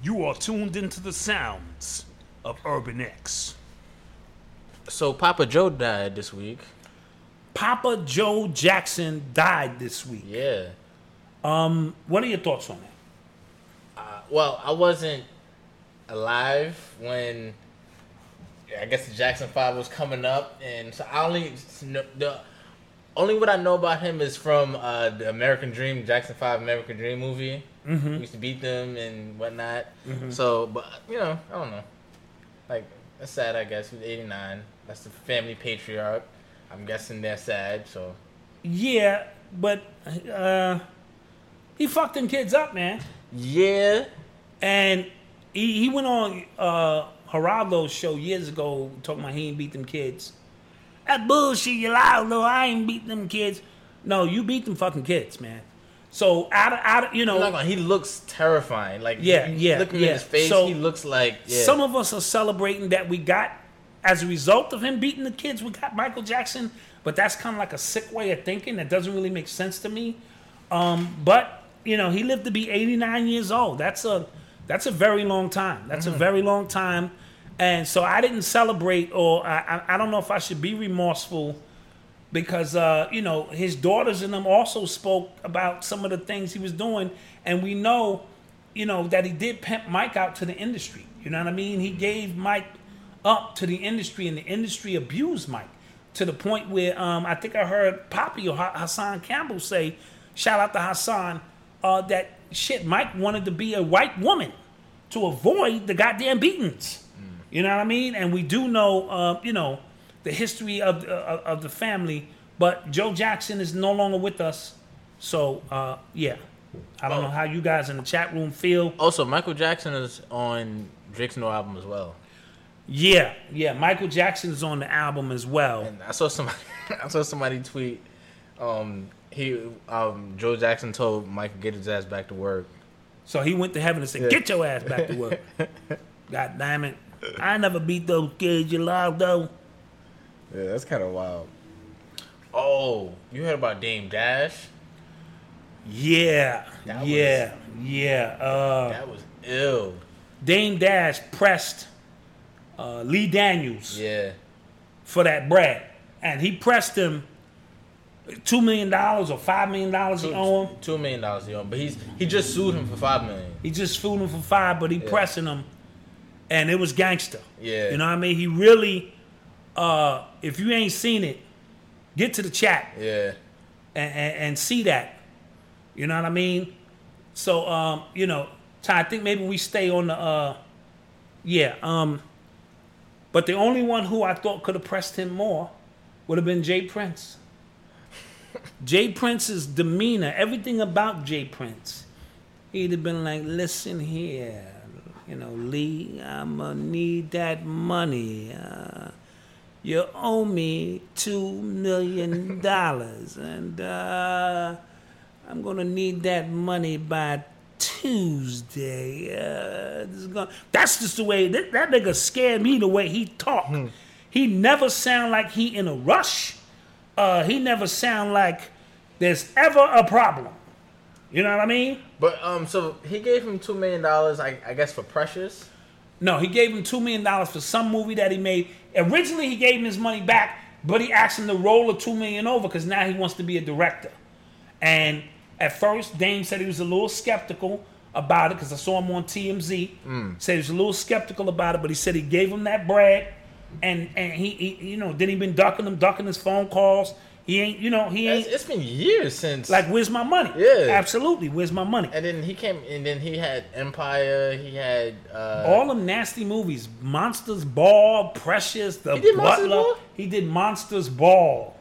You are tuned into the sounds of Urban X. So Papa Joe died this week. Papa Joe Jackson died this week. Yeah. What are your thoughts on that? Well, I wasn't alive when I guess the Jackson Five was coming up, and so I only the only what I know about him is from uh, the American Dream, Jackson Five American Dream movie. Mm-hmm. We used to beat them and whatnot. So, but you know, I don't know. Like that's sad, I guess. He was eighty nine. That's the family patriarch. I'm guessing they're sad. So Yeah, but uh, he fucked them kids up, man. yeah, And he, he went on uh, Geraldo's show years ago talking about he ain't beat them kids. That bullshit, you lie, though. I ain't beat them kids. No, you beat them fucking kids, man. So out of, out of, you know, gonna. He looks terrifying. Like Yeah, you yeah, Looking yeah. at his face, So, he looks like yeah. some of us are celebrating that we got as a result of him beating the kids. We got Michael Jackson, but that's kind of like a sick way of thinking that doesn't really make sense to me. Um, but you know, he lived to be 89 years old. That's a that's a very long time. That's a very long time. And so I didn't celebrate, or I, I, I don't know if I should be remorseful because uh, you know his daughters and them also spoke about some of the things he was doing, and we know, you know, that he did pimp Mike out to the industry. You know what I mean? He gave Mike up to the industry, and the industry abused Mike to the point where um, I think I heard Poppy or Hassan Campbell say, shout out to Hassan, uh, that shit Mike wanted to be a white woman to avoid the goddamn beatings. You know what I mean? And we do know, uh, you know, the history of, uh, of the family. But Joe Jackson is no longer with us. So, uh, yeah. I don't know how you guys in the chat room feel. Also, Michael Jackson is on Drake's new album as well. Yeah, yeah. Michael Jackson is on the album as well. And I saw somebody, I saw somebody tweet, um, he, um, Joe Jackson told Michael get his ass back to work. So he went to heaven and said, "Get your ass back to work." God damn it! I never beat those kids, you loud though. Yeah, that's kind of wild. Oh, you heard about Dame Dash? Yeah, That yeah, yeah. Uh, That was ill. Dame Dash pressed uh, Lee Daniels Yeah. for that bread, and he pressed him two million dollars or five million dollars. He owe him. Two million dollars he owned, but he's he just sued him for five million. He just sued him for five, but he pressing him, and it was gangster. Yeah. you know what I mean. He really, uh, if you ain't seen it, get to the chat. Yeah. and, and, and see that. You know what I mean? So um, you know, Ty, I think maybe we stay on the uh yeah, um but the only one who I thought could have pressed him more would have been J. Prince. J. Prince's demeanor, everything about J. Prince, he'd have been like, listen here, you know, Lee, I'ma need that money. Uh, you owe me two million dollars and uh, i'm gonna need that money by tuesday. Uh, this is gonna, that's just the way that, that nigga scared me the way he talk he never sound like he in a rush uh, he never sound like there's ever a problem you know what i mean But um, so he gave him two million dollars, I, I guess, for Precious. No, he gave him two million dollars for some movie that he made. Originally, he gave him his money back, but he asked him to roll the two million over because now he wants to be a director. And at first, Dame said he was a little skeptical about it because I saw him on TMZ. Said he was a little skeptical about it, but he said he gave him that bread, and and he, he you know then he been ducking them, ducking his phone calls. He ain't you know he ain't it's been years since like where's my money? Yeah. absolutely. Where's my money? And then he came, and then he had Empire. He had uh, all them nasty movies. Monsters Ball, Precious, The Butler. He did Monsters Ball,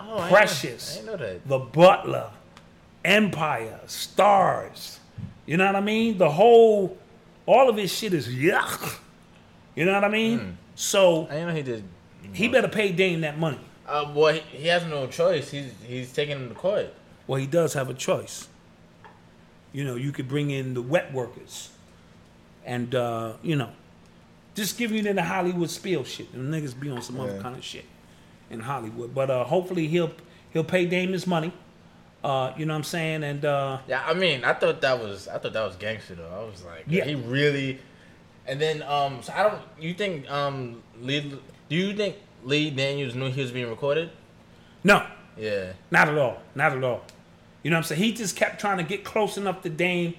oh, Precious. I that. The Butler, Empire, Stars. You know what I mean? The whole, all of his shit is yuck. You know what I mean? Hmm. So I didn't know he did. he better pay Dame that money. Uh, boy, he, he has no choice. He's he's taking him to court. Well, he does have a choice. You know, you could bring in the wet workers, and uh, you know, just giving you the Hollywood spiel shit. The niggas be on some other kind of shit in Hollywood, but uh, hopefully he'll he'll pay Dame his money. Uh, you know what I'm saying? And uh, Yeah, I mean, I thought that was I thought that was gangster though. I was like, Yeah. yeah, he really. And then, um, so I don't. You think, um, Lee? Do you think Lee Daniels knew he was being recorded? no, Yeah. Not at all. Not at all. You know what I'm saying? He just kept trying to get close enough to Dame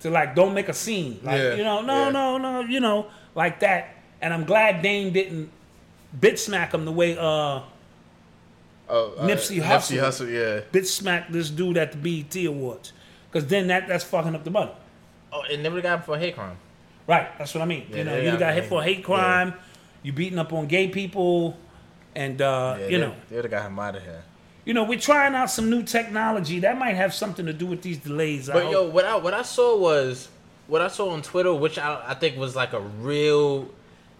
to like don't make a scene. Like, Yeah, you know, no, yeah. no, no, you know, like that. And I'm glad Dame didn't bit smack him the way uh Oh, uh, Nipsey Hussle. Nipsey Hussle, yeah. bit smack this dude at the BET Awards. Cause then that that's fucking up the money. Oh, and never got him for hate crime. Right, that's what I mean. Yeah, you know, you got hit for a hate crime, you beating up on gay people, and uh, Yeah, you know. they would have got him out of here. You know, we're trying out some new technology that might have something to do with these delays. But yo, what I what I saw was what I saw on Twitter, which I, I think was like a real.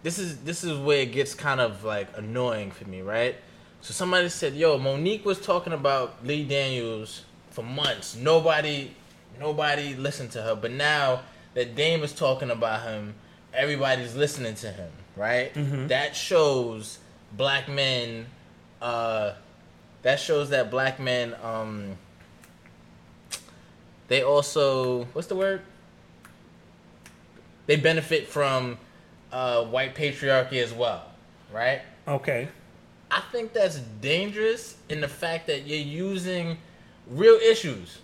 This is this is where it gets kind of like annoying for me, right? So somebody said, "Yo, Monique was talking about Lee Daniels for months. Nobody, nobody listened to her, but now that Dame is talking about him, everybody's listening to him, right? That shows black men. Uh, that shows that black men. Um, they also what's the word? They benefit from uh, white patriarchy as well, right? okay. I think that's dangerous in the fact that you're using real issues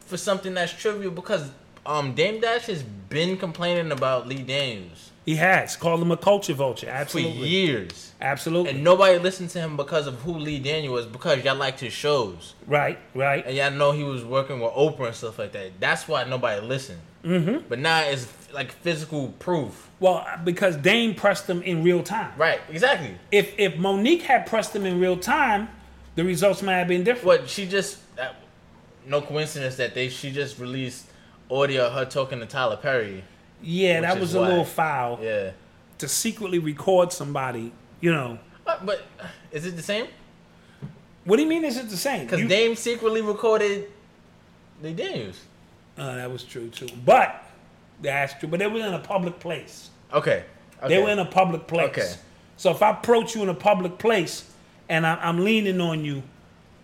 for something that's trivial because um, Dame Dash has been complaining about Lee Daniels He has called him a culture vulture. for years. absolutely. And nobody listened to him because of who Lee Daniel was because y'all liked his shows. right, right. and y'all know he was working with Oprah and stuff like that. That's why nobody listened. Mm-hmm. But now it's like physical proof. Well, because Dame pressed him in real time. Right, exactly. If if Monique had pressed him in real time, the results might have been different. What she just, uh, no coincidence that they she just released audio of her talking to Tyler Perry. Yeah, that was a why. little foul Yeah. to secretly record somebody. You know, But, but uh, is it the same? what do you mean? Is it the same? Because You- Dame secretly recorded Lee Daniels. Uh, that was true too. But that's true. But they were in a public place. Okay. okay. They were in a public place. Okay. So if I approach you in a public place and I, I'm leaning on you,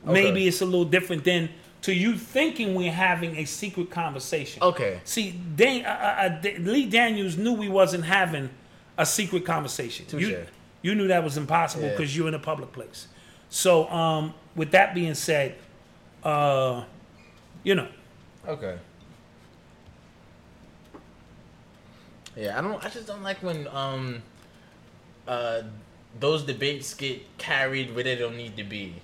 maybe Okay. it's a little different than to you thinking we're having a secret conversation. Okay. See, Dan, uh, uh, uh, Lee Daniels knew we wasn't having a secret conversation. Touche. You, you knew that was impossible Yeah. because you're in a public place. So, um, with that being said, uh, you know, Okay. Yeah, I don't. I just don't like when um, uh, those debates get carried where they don't need to be.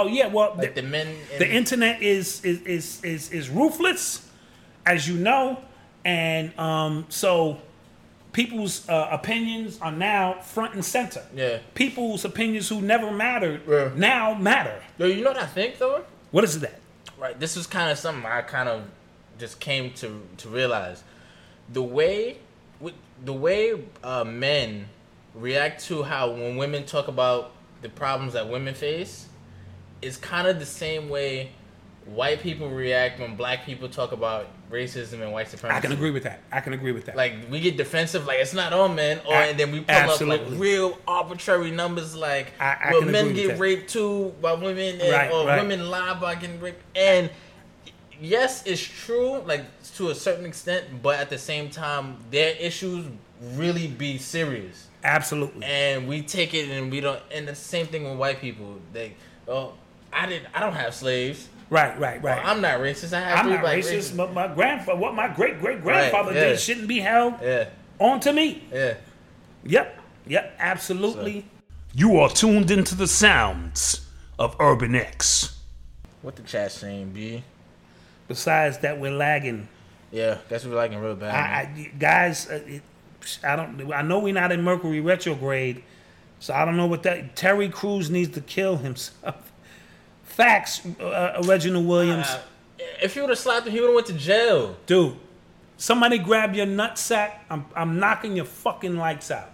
Oh yeah, well, Like the, the men. In, the internet is is, is is is ruthless, as you know, and um, so people's uh, opinions are now front and center. Yeah. People's opinions who never mattered Yeah. now matter. Yo, you know what I think though? What is that? Right. This is kind of something I kind of just came to to realize. The way, with the way uh, men react to how when women talk about the problems that women face, is kind of the same way white people react when black people talk about racism and white supremacy. I can agree with that. I can agree with that. Like we get defensive, like it's not on men, or A- and then we pull up like real arbitrary numbers, like I- I well, men get that. raped too by women, and, Right, or right. women lie about getting raped. And yes, it's true, like to a certain extent, but at the same time, their issues really be serious, Absolutely. and we take it and we don't. And the same thing with white people. They, oh, I didn't, I don't have slaves. right, right, right. I'm not racist. I have I'm not racist, but my grandfather, what my great great grandfather yeah. did, shouldn't be held Yeah, on to me. yeah. Yep, yep, absolutely. You are tuned into the sounds of Urban X. What the chat saying, B? Besides that, we're lagging. Yeah, guess we liking real bad. I, I guys, uh, it, I don't. I know we're not in Mercury retrograde, so I don't know what that. Terry Crews needs to kill himself. Facts, uh, Reginald Williams, Uh, if he would have slapped him, he would have went to jail. dude. Somebody grab your nutsack. I'm I'm knocking your fucking lights out.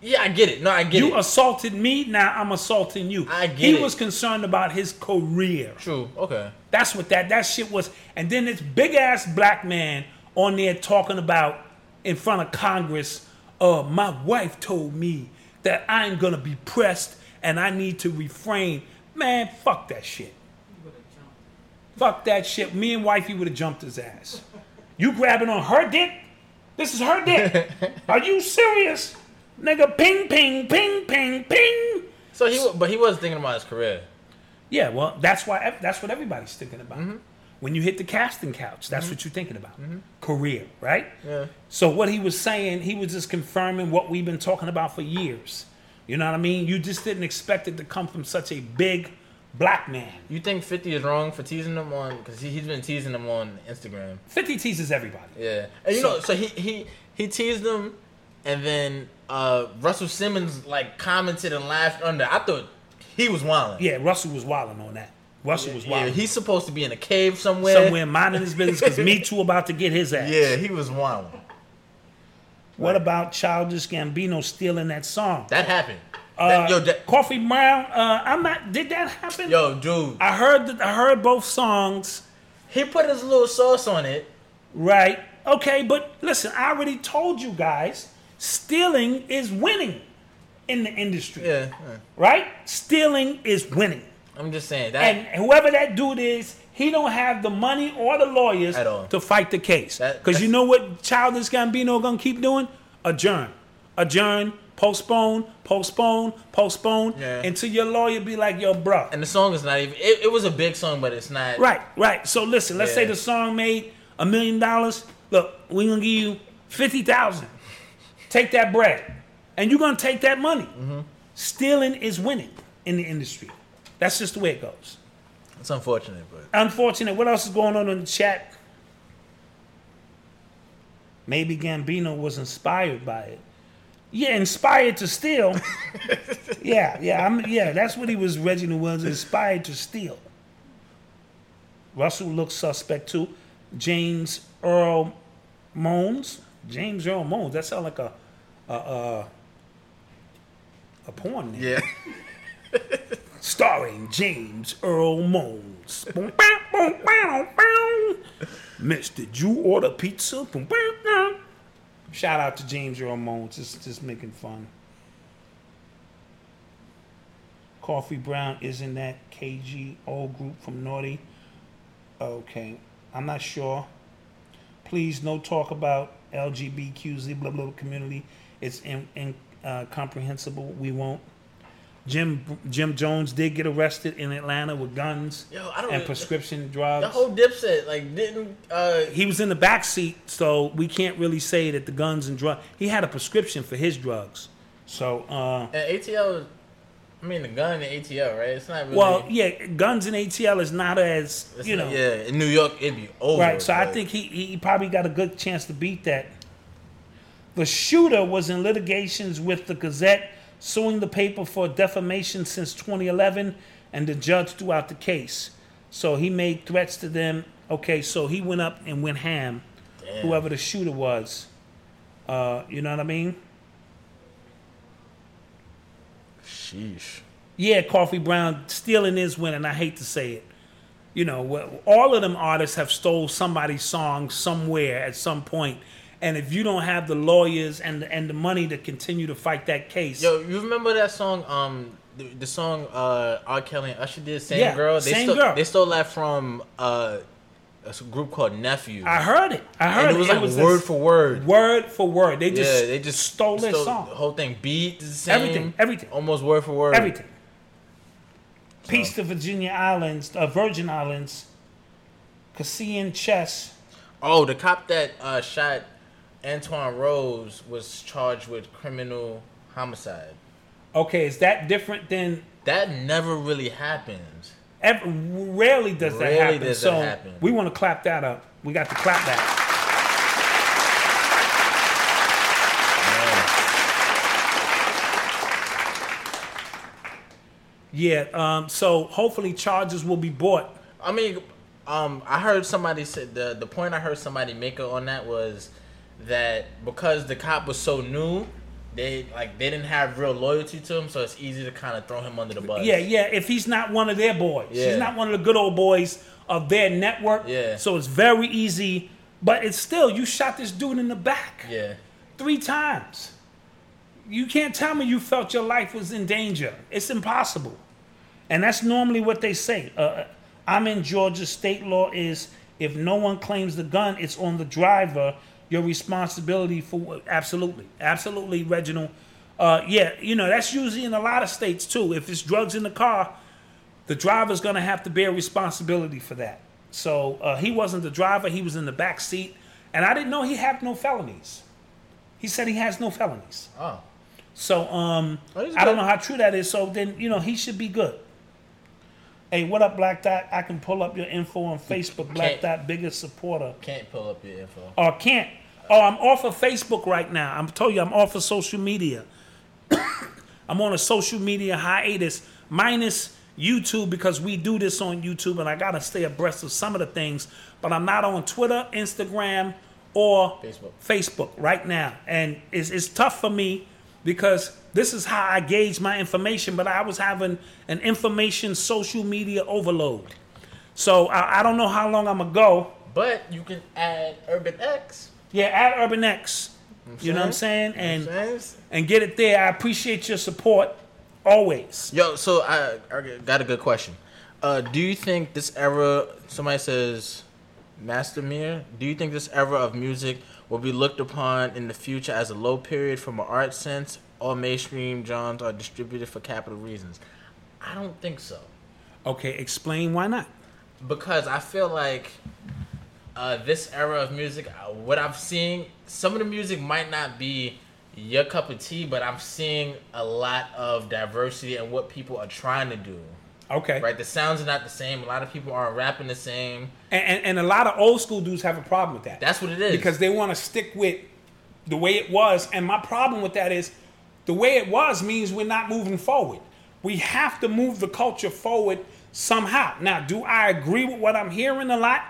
Yeah, I get it. No, I get You it. You assaulted me, now I'm assaulting you. I get he it. was concerned about his career. True. Okay. That's what that that shit was. And then this big ass black man on there talking about in front of Congress, uh, my wife told me that I'm gonna be pressed and I need to refrain. Man, fuck that shit. Fuck that shit. Me and wifey would have jumped his ass. You grabbing on her dick? This is her dick. Are you serious? Nigga, ping, ping, ping, ping, ping. So he, but he was thinking about his career. Yeah, well, that's why that's what everybody's thinking about. Mm-hmm. When you hit the casting couch, that's what you're thinking about. Career, right? Yeah. So what he was saying, he was just confirming what we've been talking about for years. You know what I mean? You just didn't expect it to come from such a big black man. You think Fifty is wrong for teasing him on? Because he, he's been teasing him on Instagram. 50 teases everybody. Yeah, and you So- know, so he he he teased him, and then uh Russell Simmons like commented and laughed under. I thought he was wilding. Yeah, Russell was wilding on that. Russell was Yeah, he's supposed to be in a cave somewhere. somewhere minding his business because Me Too about to get his ass. Yeah, he was wilding. What about Childish Gambino stealing that song? That happened. Uh, That- yo, that, Coffee Brown, uh, I'm not. Did that happen? yo, dude, I heard that. I heard both songs. he put his little sauce on it. Right. Okay, but listen, I already told you guys, stealing is winning in the industry. Yeah, yeah. Right? Stealing is winning. I'm just saying that. And whoever that dude is, he don't have the money or the lawyers At all. to fight the case. Because you know what Childish Gambino gonna keep doing? Adjourn. Adjourn, postpone, postpone, postpone, Yeah. until your lawyer be like, yo, bro. and the song is not even. It, it was a big song, but it's not. Right, right. So listen, let's say the song made a million dollars. Look, we're gonna give you fifty thousand. Take that bread, and you're gonna take that money. Mm-hmm. Stealing is winning in the industry. That's just the way it goes. It's unfortunate, but Unfortunate. What else is going on in the chat? Maybe Gambino was inspired by it. Yeah, inspired to steal. yeah, yeah, I'm, yeah. That's what he was. Reginald was inspired to steal. Russell looks suspect too. James Earl Moans. James Earl Moans. That sounds like a a a, a porn name. yeah. Starring James Earl Moans. Miss, did you order pizza? Shout out to James Earl Moans. Just, just making fun. Coffee Brown isn't that KG old group from Naughty? Okay, I'm not sure. Please, no talk about LGBTQZ blah blah community. It's in, in, uh. We won't. Jim Jim Jones did get arrested in Atlanta with guns Yo, and prescription drugs. The whole Dipset like didn't. uh he was in the back seat, so we can't really say that the guns and drugs. He had a prescription for his drugs. So, uh, And ATL. I mean, the gun and ATL, right? It's not really. well, yeah, guns and ATL is not as it's you not- know, Yeah, in New York, it'd be over. right. So I think he he probably got a good chance to beat that. The shooter was in litigations with the Gazette, suing the paper for defamation since 2011, and the judge threw out the case. So he made threats to them. Okay, so he went up and went ham. Damn. Whoever the shooter was, uh, you know what I mean? Sheesh. Yeah, Coffee Brown stealing is winning. I hate to say it. You know, all of them artists have stole somebody's song somewhere at some point, and if you don't have the lawyers and the, and the money to continue to fight that case, Yo, you remember that song? Um, the, the song uh R. Kelly and Usher did "Same Yeah, Girl." They Same stole, Girl. They stole that from uh a group called Nephew. I heard it. I heard and it was like this word for word. word for word. They just yeah, they just stole their song. The whole thing beat the same. Everything, everything. Almost word for word. everything. Peace to Virginia Islands, uh, Virgin Islands, Cassian Chess. Oh, the cop that uh, shot Antwon Rose was charged with criminal homicide. Okay, is that different than? That never really happens. Ever, rarely does that Rarely happen. does that so happen. we want to clap that up. We got to clap that. Yeah. Um, so hopefully charges will be brought. I mean, um, I heard somebody said the the point I heard somebody make on that was that because the cop was so new, they like they didn't have real loyalty to him, so it's easy to kind of throw him under the bus. Yeah, yeah. If he's not one of their boys, Yeah. he's not one of the good old boys of their network. Yeah. So it's very easy. But it's still you shot this dude in the back yeah. three times. You can't tell me you felt your life was in danger. It's impossible. And that's normally what they say. Uh, I'm in Georgia. State law is if no one claims the gun, it's on the driver. Your responsibility for absolutely, absolutely, Reginald. Uh, yeah, you know that's usually in a lot of states too. If it's drugs in the car, the driver's gonna have to bear responsibility for that. So uh, he wasn't the driver; he was in the back seat, and I didn't know he had no felonies. He said he has no felonies. Oh. So um, I don't know how true that is. So then you know he should be good. Hey, what up, Black Dot? I can pull up your info on Facebook. Black Can't. Dot, biggest supporter. Can't pull up your info. Or can't. Oh, I'm off of Facebook right now. I'm told you I'm off of social media. I'm on a social media hiatus, minus YouTube because we do this on YouTube and I gotta stay abreast of some of the things. But I'm not on Twitter, Instagram, or Facebook. Facebook right now. And it's, it's tough for me because this is how I gauge my information, but I was having an information social media overload. So I, I don't know how long I'm gonna go. But you can add Urban X. Yeah, add Urban X. You know what I'm saying? And saying? and get it there. I appreciate your support always. Yo, so I, I got a good question. Uh, do you think this era? Somebody says, Master Mir. Do you think this era of music will be looked upon in the future as a low period from an art sense? All mainstream genres are distributed for capital reasons. I don't think so. Okay, explain why not. because I feel like uh, this era of music, uh, what I'm seeing, some of the music might not be your cup of tea, but I'm seeing a lot of diversity and what people are trying to do. Okay. Right, the sounds are not the same. A lot of people aren't rapping the same. And, and and a lot of old school dudes have a problem with that. That's what it is. because they want to stick with the way it was. And my problem with that is the way it was means we're not moving forward. We have to move the culture forward somehow. Now, do I agree with what I'm hearing a lot?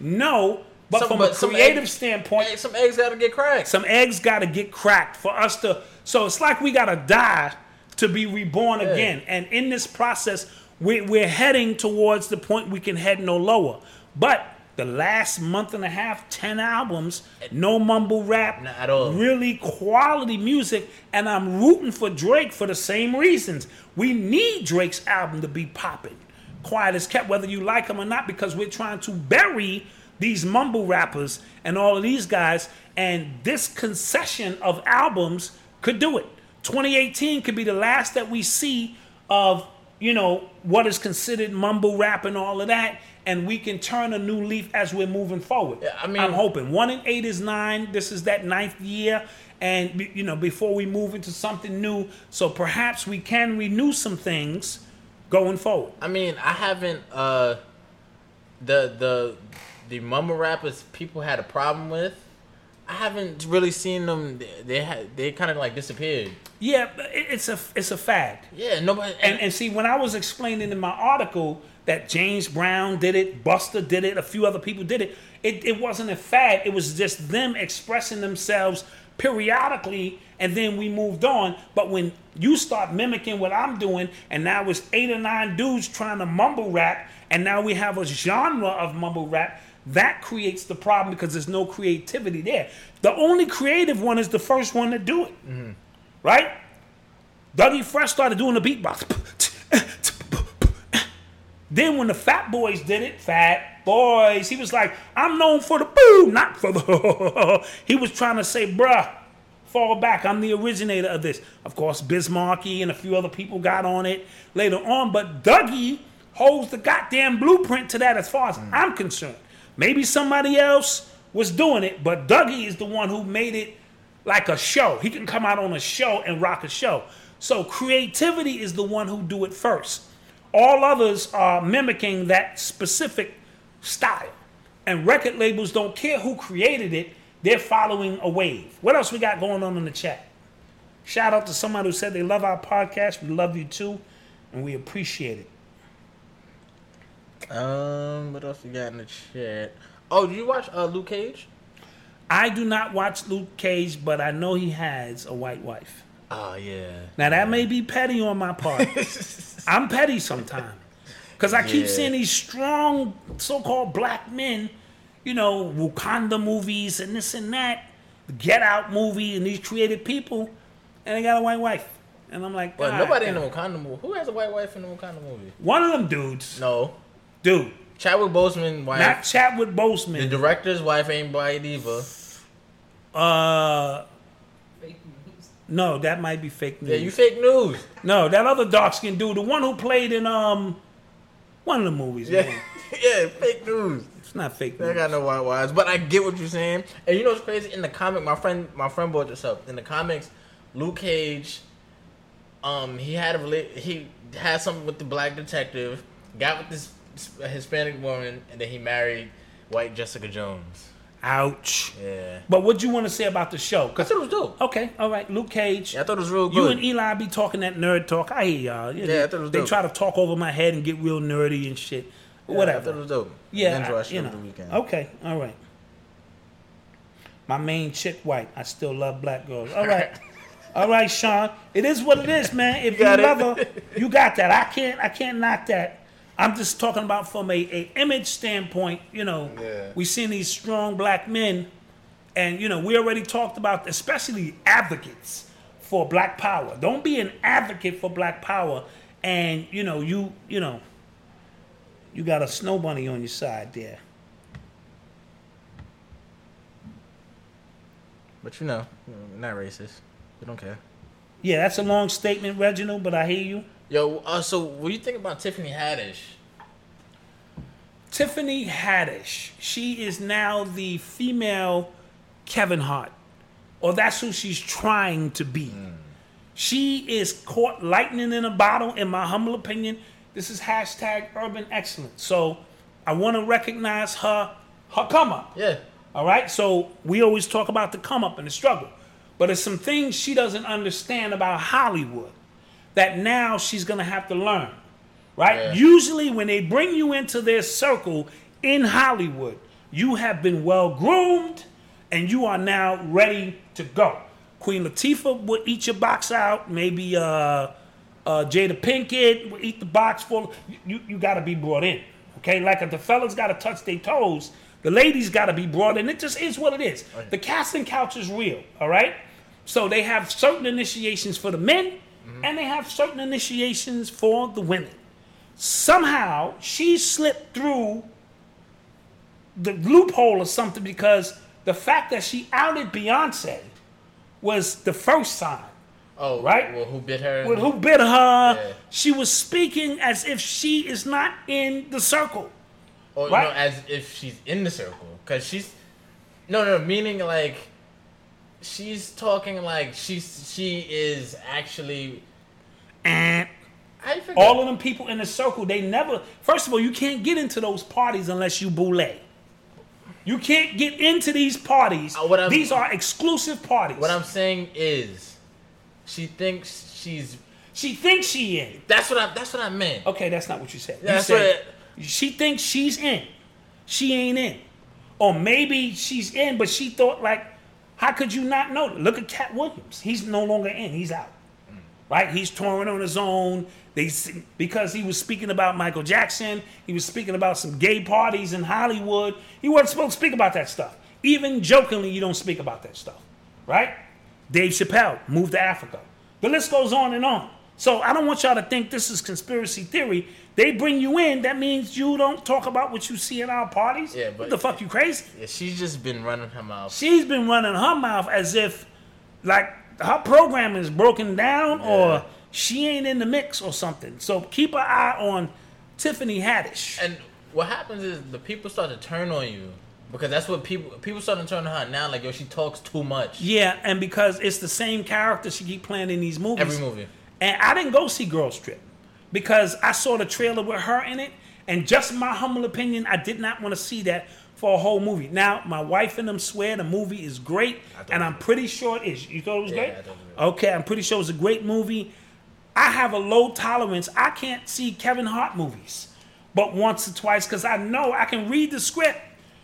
No. But Some- from but a creative egg- standpoint, Hey, some eggs gotta get cracked. some eggs got to get cracked for us to. So it's like we got to die to be reborn again. And in this process, we're, we're heading towards the point we can head no lower. But the last month and a half, 10 albums, no mumble rap, Not at all. really quality music. And I'm rooting for Drake for the same reasons. We need Drake's album to be popping. Quiet as kept, whether you like him or not, because we're trying to bury these mumble rappers and all of these guys. And this concession of albums could do it. 2018 could be the last that we see of, you know, what is considered mumble rap and all of that. And we can turn a new leaf as we're moving forward. Yeah, I mean- I'm hoping. One in eight is nine. This is that ninth year. And, you know, before we move into something new. So perhaps we can renew some things going forward. I mean, I haven't uh the the the mumble rappers people had a problem with. I haven't really seen them. They they, had, they kind of like disappeared. Yeah, it's a it's a fad. Yeah, nobody. And and see, when I was explaining in my article that James Brown did it, Buster did it, a few other people did it, it, it wasn't a fad. It was just them expressing themselves periodically, and then we moved on. But when you start mimicking what I'm doing, and now it's eight or nine dudes trying to mumble rap, and now we have a genre of mumble rap. That creates the problem because there's no creativity there. The only creative one is the first one to do it, mm-hmm. right? Dougie Fresh started doing the beatbox. Then when the Fat Boys did it, Fat Boys, he was like, I'm known for the boo, not for the. he was trying to say, bruh, fall back. I'm the originator of this. Of course, Biz Markie and a few other people got on it later on, but Dougie holds the goddamn blueprint to that as far as mm. I'm concerned. Maybe somebody else was doing it, but Dougie is the one who made it like a show. He can come out on a show and rock a show. So creativity is the one who do it first. All others are mimicking that specific style. And record labels don't care who created it, they're following a wave. What else we got going on in the chat? Shout out to somebody who said they love our podcast. We love you too, and we appreciate it. um, what else we got in the chat? Oh, did you watch uh Luke Cage? I do not watch Luke Cage, but I know he has a white wife. Oh yeah. Now that may be petty on my part. I'm petty sometimes. Cause I keep Yeah. seeing these strong so-called black men, you know, Wakanda movies and this and that, the Get Out movie and these creative people, and they got a white wife. And I'm like, But "God nobody in the Wakanda movie. Who has a white wife in the Wakanda movie? One of them dudes, No. dude, Chadwick Boseman wife. not Chadwick Boseman. the director's wife ain't white either. uh. No, that might be fake news. Yeah, you fake news. no, that other dark skinned dude, the one who played in um, one of the movies. Yeah, man. yeah, fake news. It's not fake news. got no white wives, but I get what you're saying. And you know what's crazy? In the comic, my friend, my friend brought this up. In the comics, Luke Cage, um, he had a he had something with the black detective, got with this Hispanic woman, and then he married white Jessica Jones. Ouch. Yeah, But what do you want to say about the show? I 'Cause- thought it was dope. okay, all right, Luke Cage. Yeah, I thought it was real good. You and Eli be talking that nerd talk. I hear y'all. You Yeah, I thought it was they dope. try to talk over my head and get real nerdy and shit. Yeah, I Whatever. thought it was dope. Yeah, I- you know. the weekend. Okay, all right. My main chick white. I still love black girls. All right. all right, Sean. It is what it is, man. If you, it. love her, you got that. I can't I can't knock that. I'm just talking about from a, a image standpoint, you know, Yeah. we seen these strong black men and you know, we already talked about especially advocates for black power. Don't be an advocate for black power and you know, you you know, you got a snow bunny on your side there. But you know, not racist. We don't care. Yeah, that's a long statement, Reginald, but I hear you. Yo, uh, so what do you think about Tiffany Haddish? Tiffany Haddish, she is now the female Kevin Hart, or that's who she's trying to be. She is caught lightning in a bottle, in my humble opinion. This is hashtag urban excellence. So I want to recognize her, her come up. Yeah. All right. So we always talk about the come up and the struggle, but there's some things she doesn't understand about Hollywood that now she's gonna have to learn. Right. Yeah. Usually, when they bring you into their circle in Hollywood, you have been well groomed and you are now ready to go. Queen Latifah would eat your box out. Maybe uh, uh, Jada Pinkett would eat the box full. You, you got to be brought in. Okay, like if the fellas got to touch their toes, the ladies got to be brought in. It just is what it is. The casting couch is real. All right. So they have certain initiations for the men, Mm. and they have certain initiations for the women. Somehow she slipped through the loophole or something because the fact that she outed Beyonce was the first sign. Oh, Right? Well, who bit her? With who bit her, Yeah. she was speaking as if she is not in the circle. Oh, or you Right. know, as if she's in the circle, because she's no, no, meaning like she's talking like she's she is actually. And How you figure? all of them people in the circle, they never. First of all, you can't get into those parties unless you boule. You can't get into these parties. Uh, what these are exclusive parties. What I'm saying is, she thinks she's. she thinks she in. That's what I. That's what I meant. Okay, that's not what you said. That's you said what- she thinks she's in. She ain't in. Or maybe she's in, but she thought like, how could you not know? Look at Katt Williams. He's no longer in. He's out. Right? He's touring on his own. They because he was speaking about Michael Jackson. He was speaking about some gay parties in Hollywood. He wasn't supposed to speak about that stuff. Even jokingly, you don't speak about that stuff. Right? Dave Chappelle moved to Africa. The list goes on and on. So I don't want y'all to think this is conspiracy theory. They bring you in, that means you don't talk about what you see in our parties. Yeah, what but- the fuck, you crazy? Yeah, she's just been running her mouth. She's been running her mouth as if, like, her program is broken down or she ain't in the mix or something. So keep an eye on Tiffany Haddish. And what happens is the people start to turn on you because that's what people people start to turn on her now. Like yo, she talks too much. Yeah, and because it's the same character she keep playing in these movies. Every movie. And I didn't go see Girls Trip because I saw the trailer with her in it, and just my humble opinion, I did not want to see that for a whole movie. Now, my wife and them swear the movie is great, and I'm pretty sure it is. You thought it was Yeah, great? It Okay, I'm pretty sure it's a great movie. I have a low tolerance. I can't see Kevin Hart movies, but once or twice because I know I can read the script.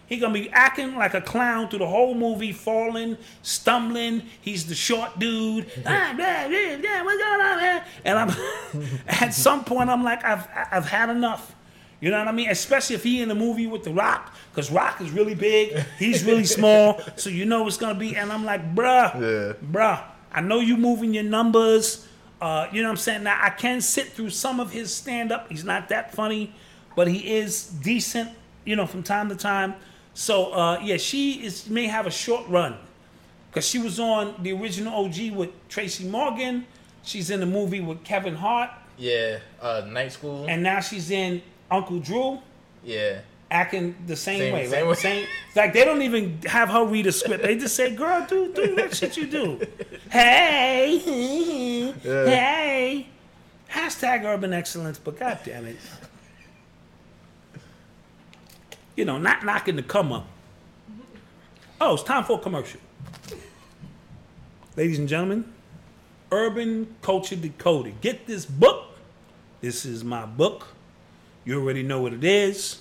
He gonna be acting like a clown through the whole movie, falling, stumbling. He's the short dude. ah, blah, blah, blah, what's going on, man? And I'm at some point, I'm like, I've I've had enough. You know what I mean? Especially if he in the movie with The Rock, because Rock is really big, he's really small, so you know it's gonna be. And I'm like, bruh, Yeah. bruh, I know you moving your numbers. Uh, you know what I'm saying? Now I can sit through some of his stand up. He's not that funny, but he is decent. You know, from time to time. So uh, yeah, she is may have a short run because she was on the original OG with Tracy Morgan. She's in the movie with Kevin Hart, Yeah, uh, night school. and now she's in Uncle Drew yeah. acting the same, Same- way. same right? way. Same, like they don't even have her read a script. They just say, "Girl, do do that shit you do." Hey, hey, hashtag urban excellence. But god damn it, you know, not knocking the come up. Oh, it's time for a commercial. Ladies and gentlemen, Urban Culture Decoded. Get this book. This is my book. You already know what it is.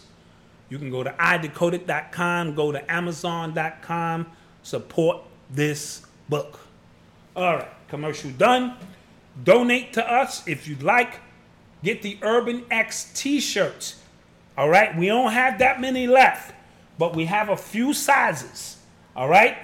You can go to idecoded.com, go to amazon.com, support this book. All right, commercial done. Donate to us if you'd like. Get the Urban X t shirts. All right, we don't have that many left, but we have a few sizes. All right,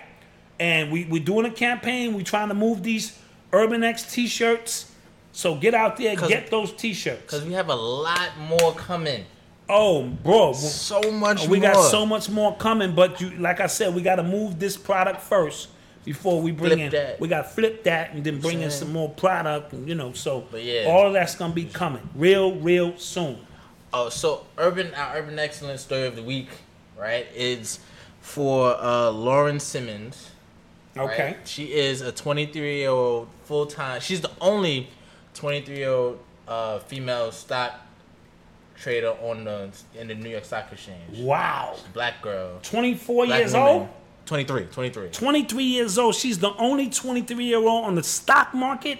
and we, we're doing a campaign. We're trying to move these Urban X t shirts. So get out there, 'Cause- get those t shirts. Because we have a lot more coming. Oh, bro, So much we more. got so much more coming, but you, like I said, we got to move this product first before we bring Flip in. that. We got to flip that and then bring in some more product, and you know. So But yeah. all of that's gonna be coming real, real soon. Oh, so urban our urban excellence story of the week, right? Is for uh, Lauren Simmons. right? Okay. She is a 23 year old full time. She's the only 23 year old uh, female stock trader on the in the New York Stock Exchange. Wow. Black girl. Twenty four Black years woman. old. 23, 23. 23 years old. She's the only 23 year old on the stock market.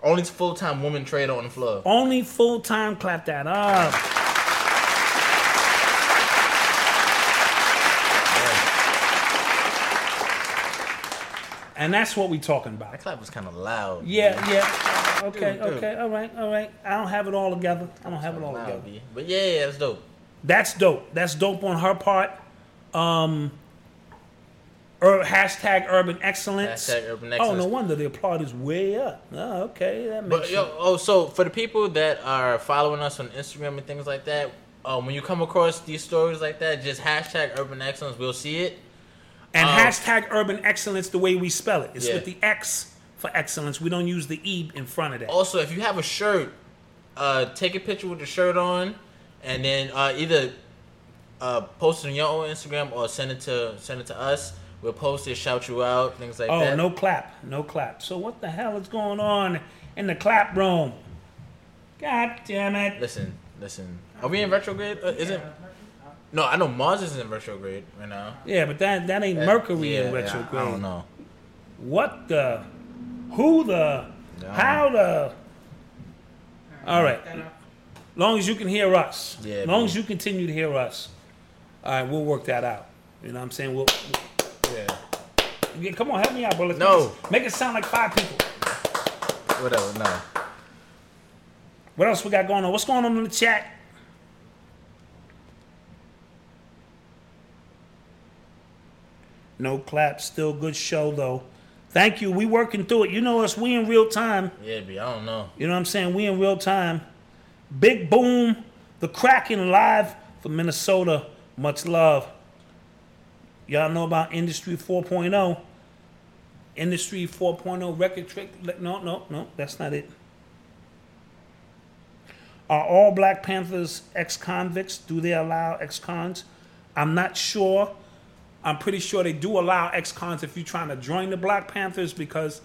Only full time woman trader on the floor. Only full time. Clap that up. And that's what we're talking about. That clap was kind of loud. Yeah, yeah. Okay, Dude, dude. okay, all right, all right. I don't have it all together. I don't have it all Loud, together. B. But yeah, yeah, that's dope. That's dope. That's dope on her part. Um, ur- hashtag urban excellence. Hashtag urban Oh, no wonder the applaud is way up. Oh, okay, that makes But yo, oh, so for the people that are following us on Instagram and things like that, um, when you come across these stories like that, just hashtag urban excellence. We'll see it. And Oh. hashtag urban excellence the way we spell it. It's Yeah. with the X for excellence. We don't use the E in front of that. Also, if you have a shirt, uh, take a picture with the shirt on, and then uh, either uh, post it on your own Instagram or send it to send it to us. We'll post it, shout you out, things like Oh, that. Oh, no clap. No clap. So what the hell is going on in the clap room? God damn it. Listen, listen. Are we in retrograde? Uh, is it? No, I know Mars is in retrograde right now. Yeah, but that that ain't Mercury Yeah, in yeah, retrograde. I don't know. What the? Who the? Yeah. How the? All right. Long as you can hear us. Yeah, Long man. as you continue to hear us. All right, we'll work that out. You know what I'm saying? We'll. Yeah. yeah, come on, help me out, bro. Let's No. Make it, make it sound like five people. Whatever. No. What else we got going on? What's going on in the chat? No clap. Still good show though. Thank you. We working through it. You know us. We in real time. Yeah, B. I don't know. You know what I'm saying? We in real time. Big boom. The Kraken live from Minnesota. Much love. Y'all know about Industry 4.0. Industry 4.0 record trick. No, no, no. That's not it. Are all Black Panthers ex-convicts? Do they allow ex-cons? I'm not sure. I'm pretty sure they do allow ex-cons if you're trying to join the Black Panthers because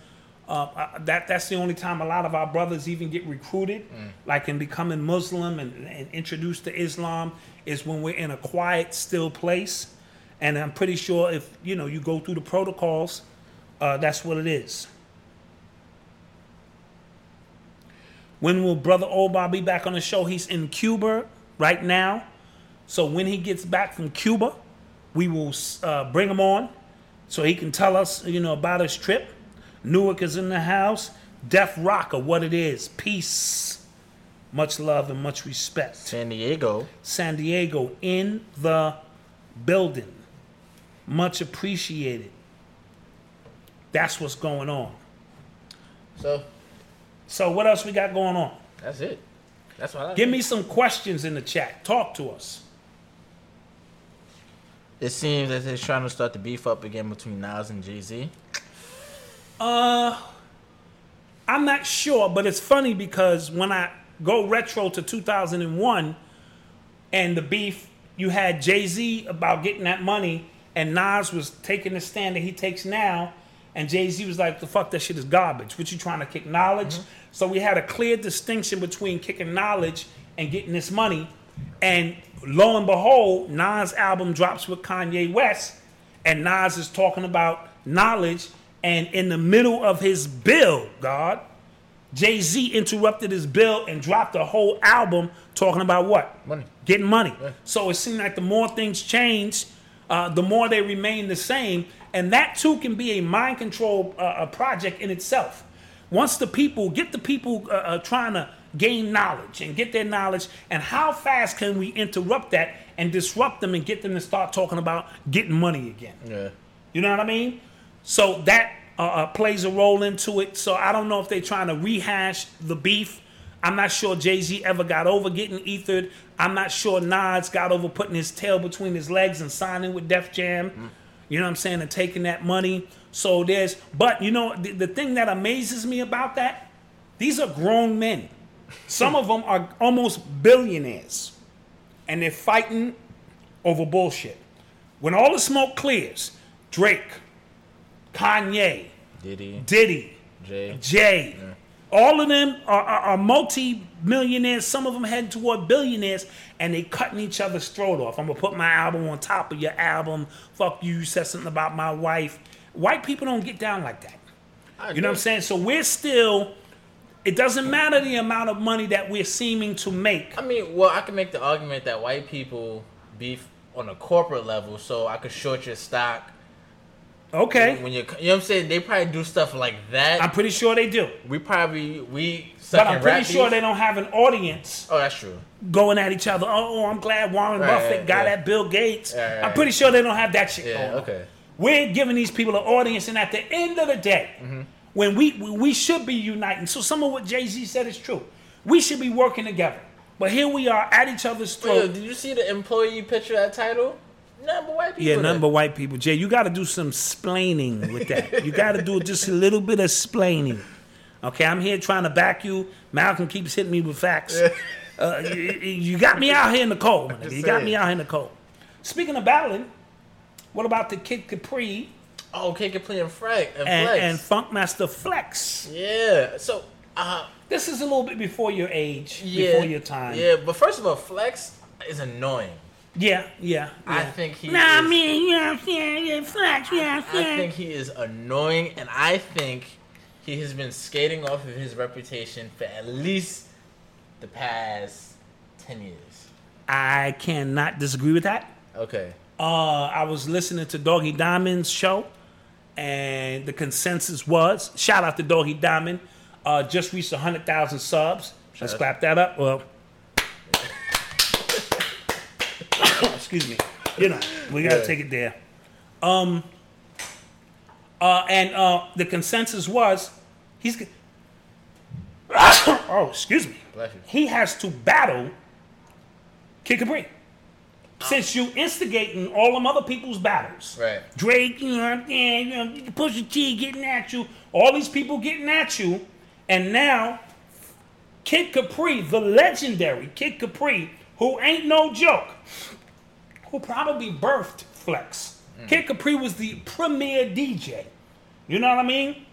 uh, that that's the only time a lot of our brothers even get recruited, like in becoming Muslim and, and introduced to Islam, is when we're in a quiet, still place. And I'm pretty sure if you know you go through the protocols, uh, that's what it is. When will Brother Obar be back on the show? He's in Cuba right now. So when he gets back from Cuba, We will uh, bring him on so he can tell us, you know, about his trip. Newark is in the house. Def Rocker, what it is. Peace. Much love and much respect. San Diego. San Diego in the building. Much appreciated. That's what's going on. So So what else we got going on? that's it. That's what I Give me some questions in the chat. Talk to us. It seems that they're trying to start the beef up again between Nas and Jay Z. Uh, I'm not sure, but it's funny because when I go retro to 2001 and the beef, you had Jay Z about getting that money, and Nas was taking the stand that he takes now, and Jay Z was like, "The fuck, that shit is garbage. What you trying to kick knowledge?" So we had a clear distinction between kicking knowledge and getting this money, and lo and behold, Nas' album drops with Kanye West, and Nas is talking about knowledge, and in the middle of his bill, God, Jay Z interrupted his bill and dropped a whole album talking about what? Money. Getting money. So it seemed like the more things change, uh, the more they remain the same. And that too can be a mind control uh, a project in itself. Once the people get the people uh, uh, trying to gain knowledge and get their knowledge, and how fast can we interrupt that and disrupt them and get them to start talking about getting money again? Yeah. You know what I mean? So that uh, uh, plays a role into it. So I don't know if they're trying to rehash the beef. I'm not sure Jay Z ever got over getting ethered. I'm not sure Nas got over putting his tail between his legs and signing with Def Jam. You know what I'm saying? And taking that money. So there's, but you know, the, the thing that amazes me about that, these are grown men. Some of them are almost billionaires, and they're fighting over bullshit. When all the smoke clears, Drake, Kanye, Diddy, Diddy, Jay. Jay, all of them are, are, are multi-millionaires. Some of them heading toward billionaires, and they cutting each other's throat off. I'm gonna put my album on top of your album. Fuck you. You said something about my wife. White people don't get down like that. You know what I'm saying? So we're still. It doesn't matter the amount of money that we're seeming to make. I mean, well, I can make the argument that white people beef on a corporate level, so I could short your stock. Okay, When you, you know what I'm saying? They probably do stuff like that. I'm pretty sure they do, we probably we. but I'm pretty sure beef. they don't have an audience Oh, that's true. going at each other. Oh, I'm glad Warren Right, Buffett right, got yeah. at Bill Gates. Right, I'm pretty sure they don't have that shit Yeah. going on. Okay. We're giving these people an audience, and at the end of the day, Mm-hmm. When we we should be uniting. So some of what Jay Z said is true. We should be working together. But here we are at each other's throat. did you see the employee picture that Tidal? Nothing but white people. Yeah, nothing but white people. Jay, you got to do some splaining with that. you got to do just a little bit of splaining. Okay, I'm here trying to back you. Malcolm keeps hitting me with facts. Uh, you, you got me out here in the cold. You got me out here in the cold. Speaking of battling, what about the Kid Capri Oh, okay, can play Frank and, and, Flex. and Funkmaster Flex? yeah. So, uh, This is a little bit before your age, yeah, before your time. Yeah, but first of all, Flex is annoying. yeah, yeah. I think he. Nah, I is, mean, you know what I'm saying? Yeah, Flex, yeah, I yeah. think he is annoying, and I think he has been skating off of his reputation for at least the past ten years. I cannot disagree with that. Okay. Uh, I was listening to Doggy Diamond's show, and the consensus was shout out to Doggy Diamond. Uh, just reached 100,000 subs. Let's clap that up. Well, excuse me. You know, we got to Yeah. take it there. Um, uh, and uh, the consensus was he's. oh, excuse me. Bless you. He has to battle Kid Capri. Since you instigating all them other people's battles. Right. Drake, you know, what I'm you know, Pusha T getting at you, all these people getting at you, and now Kid Capri, the legendary Kid Capri, who ain't no joke, who probably birthed Flex. Mm. Kid Capri was the premier DJ. You know what I mean?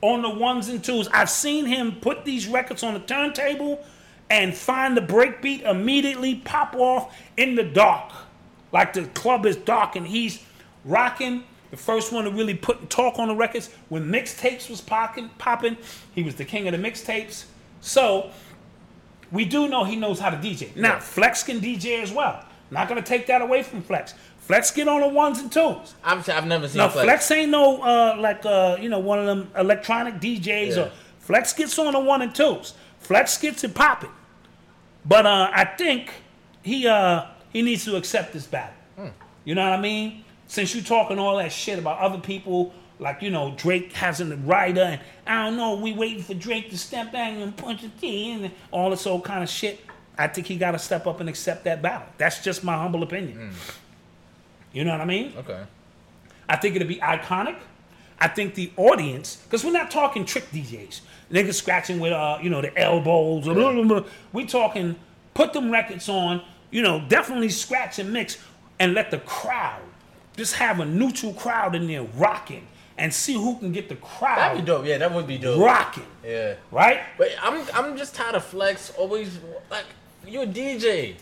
On the ones and twos. I've seen him put these records on the turntable and find the breakbeat immediately pop off in the dark. Like the club is dark and he's rocking. The first one to really put talk on the records when mixtapes was popping, popping. He was the king of the mixtapes. So we do know he knows how to DJ. Now, Flex can DJ as well. Not gonna take that away from Flex. Flex get on the ones and twos. I've, I've never seen No, Flex. Flex. ain't no uh, like uh, you know one of them electronic DJs. Yeah. Or Flex gets on the one and twos. Flex gets it popping. But uh, I think he uh, he needs to accept this battle. Hmm. You know what I mean? Since you talking all that shit about other people, like you know Drake hasn't a writer, and I don't know, we waiting for Drake to step back and Pusha T and all this old kind of shit. I think he got to step up and accept that battle. That's just my humble opinion. You know what I mean? Okay. I think it'll be iconic. I think the audience, because we're not talking trick DJs, niggas scratching with uh, you know, the elbows. Blah, blah, blah. We talking put them records on, you know, definitely scratch and mix, and let the crowd just have a neutral crowd in there rocking, and see who can get the crowd. That'd be dope. Yeah, that would be dope. rocking, Yeah. right? But I'm I'm just tired of Flex always like you're a DJ.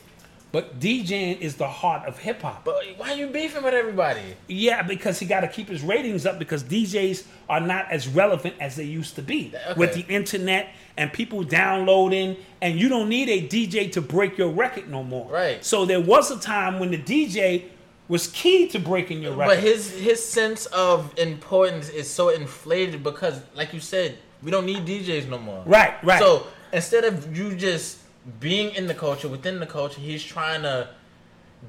But DJing is the heart of hip hop. But why are you beefing with everybody? Yeah, because he got to keep his ratings up because DJs are not as relevant as they used to be Okay. with the internet and people downloading. And you don't need a DJ to break your record no more. Right. So there was a time when the DJ was key to breaking your record. But his his sense of importance is so inflated because, like you said, we don't need DJs no more. Right, right. So instead of you just being in the culture, within the culture, he's trying to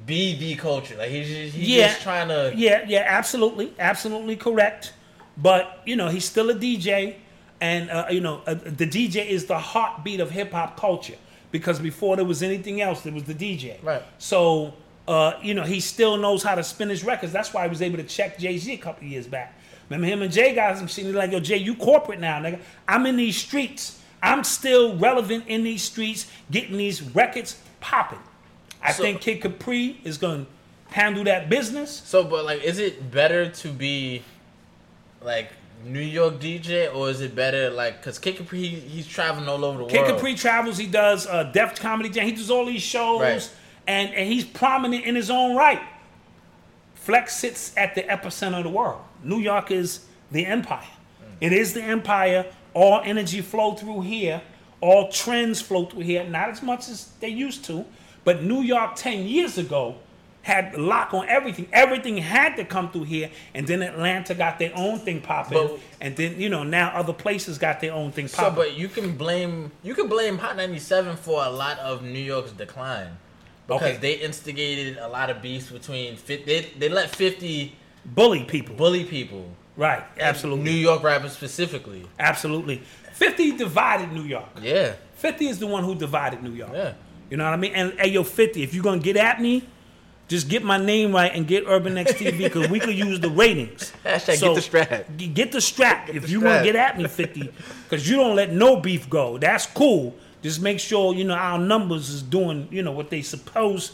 be the culture. Like he's just, he's Yeah. just trying to. Yeah, yeah, absolutely, absolutely correct. But you know, he's still a DJ, and uh, you know, uh, the DJ is the heartbeat of hip hop culture because before there was anything else, there was the DJ. Right. So, uh, you know, he still knows how to spin his records. That's why he was able to check Jay Z a couple years back. Remember him and Jay got some shit. He's like, yo, Jay, you corporate now, nigga. I'm in these streets. I'm still relevant in these streets, getting these records popping. I So- think Kid Capri is going to handle that business. So, but like, is it better to be like New York DJ or is it better like because Kid Capri he, he's traveling all over the Kid world? Kid Capri travels. He does uh, Def Comedy Jam. He does all these shows, Right. and and he's prominent in his own right. Flex sits at the epicenter of the world. New York is the empire. It is the empire. All energy flow through here. All trends flow through here. Not as much as they used to, but New York ten years ago had lock on everything. Everything had to come through here, and then Atlanta got their own thing popping, But- and then you know now other places got their own thing popping. So, but you can blame you can blame Hot 97 for a lot of New York's decline because Okay. they instigated a lot of beefs between. They they let 50 bully people. bully people, Right, absolutely. New York rappers specifically. Absolutely. 50 divided New York. Yeah, 50 is the one who divided New York. Yeah. You know what I mean? And hey, yo, 50, if you're going to get at me, just get my name right and get Urban X TV because we could use the ratings. Hashtag get the strap. g- Get the strap if the you want to get at me, 50, because you don't let no beef go. That's cool. Just make sure, you know, our numbers is doing, you know, what they supposed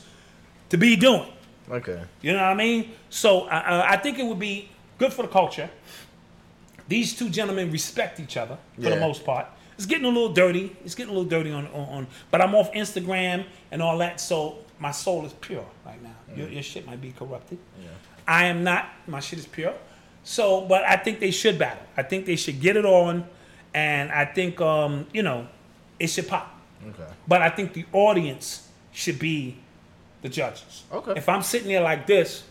to be doing. okay. You know what I mean? So I think it would be good for the culture. These two gentlemen respect each other for the most part. It's getting a little dirty. It's getting a little dirty on, on, on but I'm off Instagram and all that, so my soul is pure right now. Your, your shit might be corrupted. I am not. My shit is pure. So, but I think they should battle. I think they should get it on, and I think um, you know, it should pop. Okay. But I think the audience should be the judges. Okay. If I'm sitting there like this,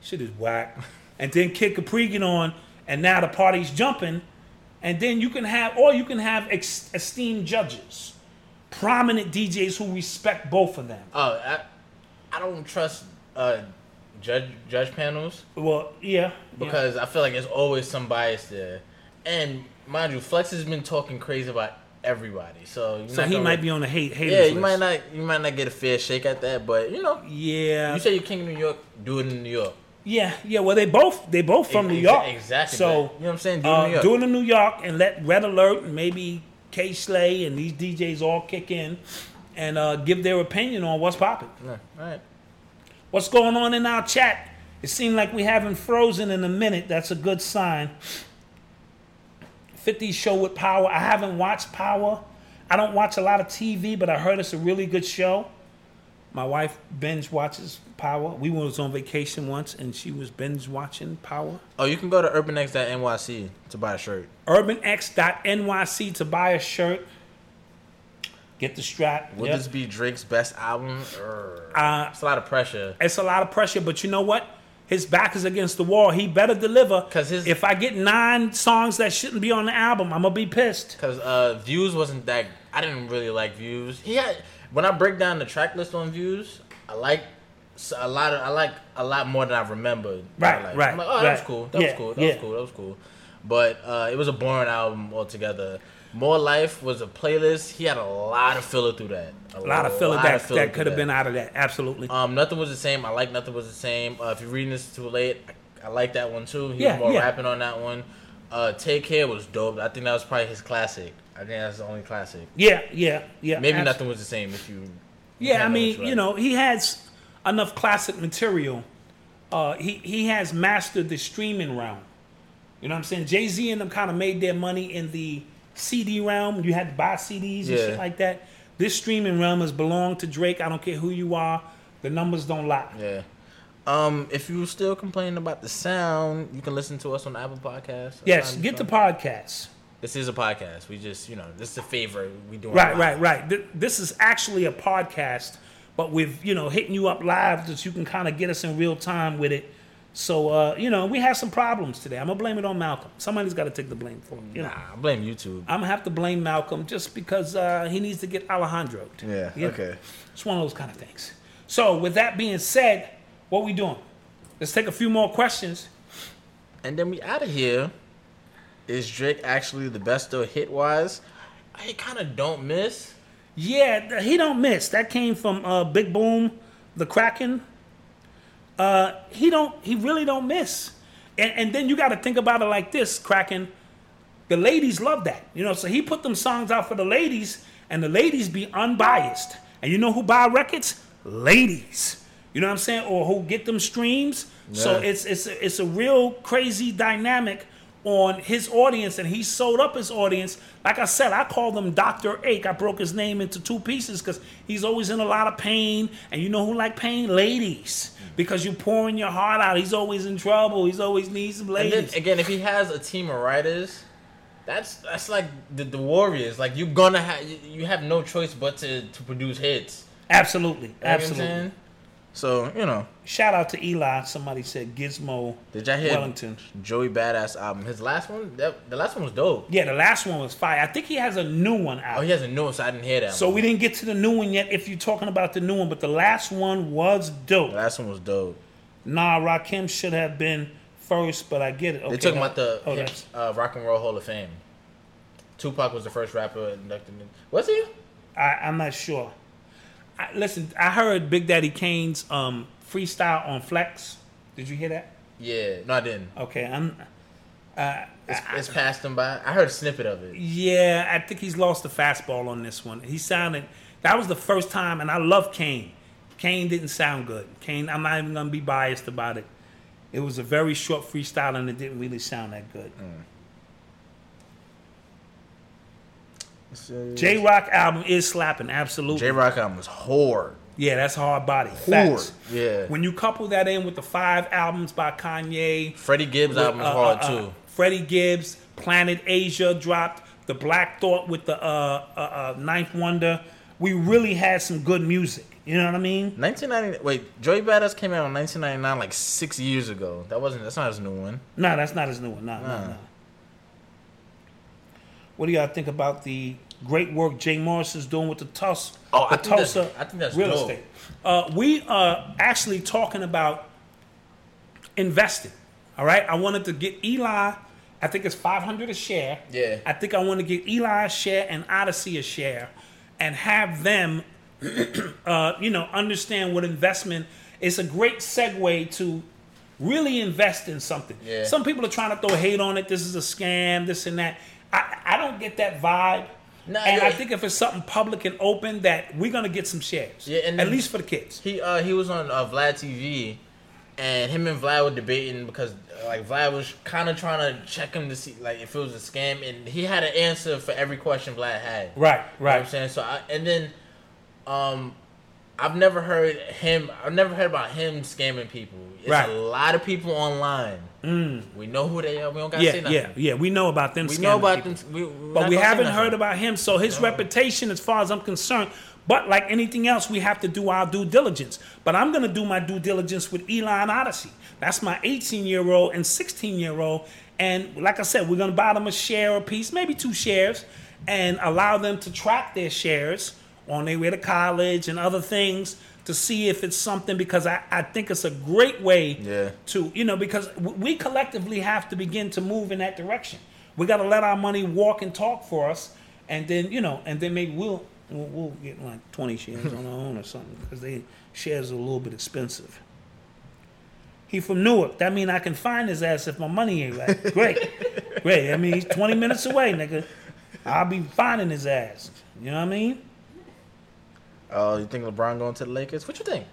shit is whack. And then kick a get on, and now the party's jumping, and then you can have, or you can have ex- esteemed judges, prominent DJs who respect both of them. Oh, I, I don't trust uh judge judge panels Well, yeah. yeah. because I feel like there's always some bias there, and mind you, Flex has been talking crazy about everybody. So so he might be on the hate haters Yeah, you list. might not you might not get a fair shake at that, but you know, Yeah. you say you're king of New York, do it in New York. Yeah, yeah. Well, they both they both from New York. exactly, So you know what I'm saying? Do it in uh, New York. do it in New York and let Red Alert and maybe Kay Slay and these DJs all kick in and uh, give their opinion on what's popping. Yeah, all right. What's going on in our chat? It seemed like we haven't frozen in a minute. That's a good sign. 50 show with Power. I haven't watched Power. I don't watch a lot of TV, but I heard it's a really good show. My wife binge watches Power. We was on vacation once and she was binge watching Power. Oh, you can go to urbanx.nyc to buy a shirt. urbanx.nyc to buy a shirt. Get the strap. Will Yep. this be Drake's best album? Uh, it's a lot of pressure. it's a lot of pressure, but you know what? His back is against the wall. He better deliver. 'Cause his- if I get nine songs that shouldn't be on the album, I'm gonna be pissed. Cause uh, Views wasn't that. I didn't really like Views. He had when I break down the track list on Views, I like s- a lot of. I like a lot more than I remembered. Right, like. right, I'm like, oh, that was cool. That Yeah, was cool. That yeah. was cool. That was cool. But uh, it was a boring album altogether. More Life was a playlist. He had a lot of filler through that. A lot of filler lot that, filler that could have been out of that. Absolutely. Um, nothing was the same. I like nothing was the same. Uh, if you're reading this too late, I, I like that one too. He Yeah, was more yeah. rapping on that one. Uh, Take Care was dope. I think that was probably his classic. I think that's the only classic. yeah, yeah, yeah. Maybe abs- nothing was the same if you. Yeah, I mean, right. you know, he has enough classic material. Uh, he he has mastered the streaming realm. You know what I'm saying? Jay Z and them kind of made their money in the CD realm. You had to buy CDs and Yeah. shit like that. This streaming realm has belonged to Drake. I don't care who you are. The numbers don't lie. Yeah. Um, if you still complaining about the sound, you can listen to us on Apple Podcasts. Yes, get the podcast. This is a podcast. We just, you know, this is a favor we do. Right, right, right. Th- This is actually a podcast, but with you know hitting you up live that you can kind of get us in real time with it. So uh, you know we have some problems today. I'm gonna blame it on Malcolm. Somebody's got to take the blame for it. You know, Nah, I blame YouTube. I'm gonna have to blame Malcolm just because uh, he needs to get Alejandro. Yeah. Okay. It's one of those kind of things. So with that being said, what we doing? Let's take a few more questions. And then we out of here. Is Drake actually the best though hit wise? I kind of don't miss. Yeah, he don't miss. That came from uh, Big Boom, the Kraken. Uh, he don't. He really don't miss. And, and then you got to think about it like this, Kraken. The ladies love that, you know. So he put them songs out for the ladies, and the ladies be unbiased. And you know who buy records? Ladies. You know what I'm saying? Or who get them streams. So it's it's it's a real crazy dynamic on his audience, and he sold up his audience. Like I said, I called him Doctor Ache. I broke his name into two pieces because he's always in a lot of pain, and you know who like pain? Ladies. Because you're pouring your heart out. He's always in trouble. He's always needs some And ladies. then again, if he has a team of writers, that's that's like the, the Warriors. Like you're gonna have you, have no choice but to, to produce hits. absolutely, You know absolutely. So you know, Shout out to Eli. Somebody said Gizmo did y'all hear Wellington. Joey Badass album? His last one, that, the last one was dope. Yeah, the last one was fire. I think he has a new one out. Oh, he has a new one, so I didn't hear that. so one. we didn't get to the new one yet. If you're talking about the new one, but the last one was dope. the last one was dope. Nah, Rakim should have been first, but I get it. Okay, They talking about the oh, uh, Rock and Roll Hall of Fame. Tupac was the first rapper inducted. In. Was he? I, I'm not sure. I, listen, I heard Big Daddy Kane's um, freestyle on Flex. Did you hear that? Yeah, no, I didn't. Okay, I'm. It's, it's passed him by. I heard a snippet of it. Yeah, I think he's lost the fastball on this one. He sounded. That was the first time, and I love Kane. Kane didn't sound good. Kane, I'm not even gonna be biased about it. It was a very short freestyle, and it didn't really sound that good. Jay Rock album is slapping, absolutely. Jay Rock album is hard. Yeah, that's hard body. Hard. Facts. Yeah. When you couple that in with the five albums by Kanye, Freddie Gibbs album is uh, hard uh, uh, too. Freddie Gibbs, Planet Asia dropped, The Black Thought with the uh, uh, uh, Ninth Wonder. We really had some good music. You know what I mean? 1990. Wait, Joey Badass came out in 1999, like six years ago. That wasn't. That's not his new one. No, that's not his new one. No, no, Nah. no. What do y'all think about the great work Jay Morris is doing with the Tulsa, Oh, the I think that's- Tulsa I think that's real dope. estate? Uh, we are actually talking about investing. All right, I wanted to get Eli. I think it's five hundred a share. Yeah. I think I want to get Eli a share and Odyssey a share, and have them, uh, you know, understand what investment. It's a great segue to really invest in something. Yeah. Some people are trying to throw hate on it. This is a scam. This and that. I, I don't get that vibe. Nah, and yeah. I think if it's something public and open, that we're gonna get some shares. Yeah, and at least for the kids. He uh he was on uh, Vlad TV, and him and Vlad were debating because uh, like Vlad was kind of trying to check him to see like if it was a scam, and he had an answer for every question Vlad had. Right, You know what I'm saying so, I, and then, um, I've never heard him. I've never heard about him scamming people. It's Right. a lot of people online. Mm. We know who they are. We don't say Yeah, nothing. yeah, yeah. We know about them. We know about people. them. We, but we haven't heard about him. So his reputation, as far as I'm concerned, but like anything else, we have to do our due diligence. But I'm going to do my due diligence with Elon Odyssey. That's my 18 year old and 16 year old. And like I said, we're going to buy them a share a piece, maybe two shares, and allow them to track their shares on their way to college and other things to see if it's something because I, I think it's a great way Yeah. to you know because we collectively have to begin to move in that direction. We got to let our money walk and talk for us and then you know and then maybe we'll we'll, we'll get like 20 shares on our own or something because they shares are a little bit expensive. He from newark. That mean i can find his ass if my money ain't right. Great. Great. I mean he's 20 minutes away nigga. I'll be finding his ass. You know what i mean Oh, you think LeBron going to the Lakers? What you think?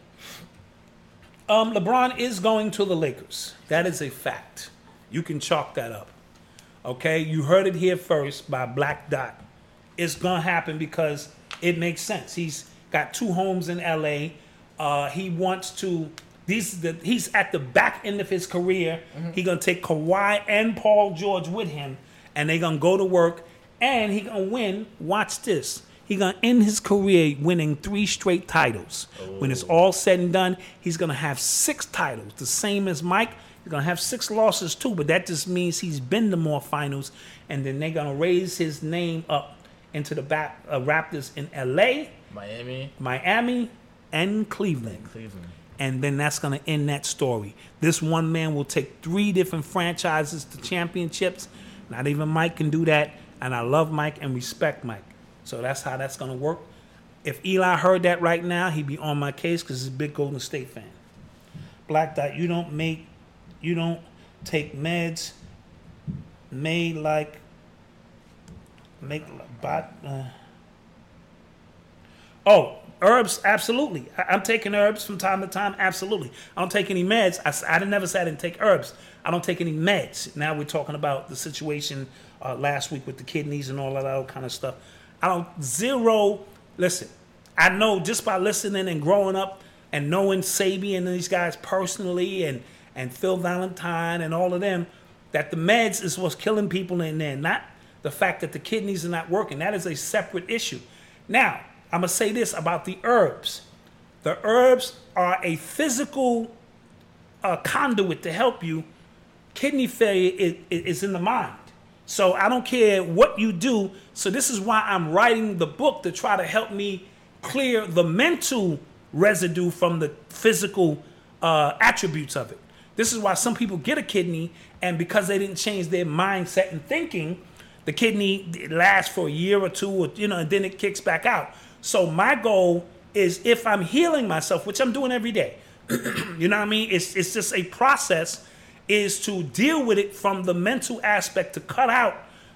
Um, LeBron is going to the Lakers. That is a fact. You can chalk that up. Okay, you heard it here first by Black Dot. It's gonna happen because it makes sense. He's got two homes in LA. Uh, he wants to. These the he's at the back end of his career. He gonna take Kawhi and Paul George with him, and they're gonna go to work, and he gonna win. Watch this. He gonna end his career winning three straight titles. When it's all said and done, he's gonna have six titles, the same as Mike. He's gonna have six losses too, but that just means he's been to more finals, and then they're gonna raise his name up into the back, uh, Raptors in L.A., Miami, Miami, and Cleveland Cleveland. and then that's going to end that story. This one man will take three different franchises to championships. Not even Mike can do that, and I love Mike and respect Mike. So that's how that's going to work. If Eli heard that right now, he'd be on my case because he's a big Golden State fan. Black Dot, you don't make, you don't take meds made like, make bot. Uh, Oh, herbs, absolutely. I, I'm taking herbs from time to time, absolutely. I don't take any meds. I, didn't never said I didn't take herbs. I don't take any meds. Now we're talking about the situation uh, last week with the kidneys and all that other kind of stuff. I don't zero. Listen, I know just by listening and growing up and knowing Sebi and these guys personally and and Phil Valentine and all of them that the meds is what's killing people in there, not the fact that the kidneys are not working. That is a separate issue. Now, I'm gonna say this about the herbs. The herbs are a physical uh, conduit to help you. Kidney failure is, is in the mind. So I don't care what you do. So this is why I'm writing the book to try to help me clear the mental residue from the physical uh, attributes of it. This is why some people get a kidney, and because they didn't change their mindset and thinking, the kidney lasts for a year or two, or, you know, and then it kicks back out. So my goal is if I'm healing myself, which I'm doing every day, you know what I mean? It's it's just a process is to deal with it from the mental aspect to cut out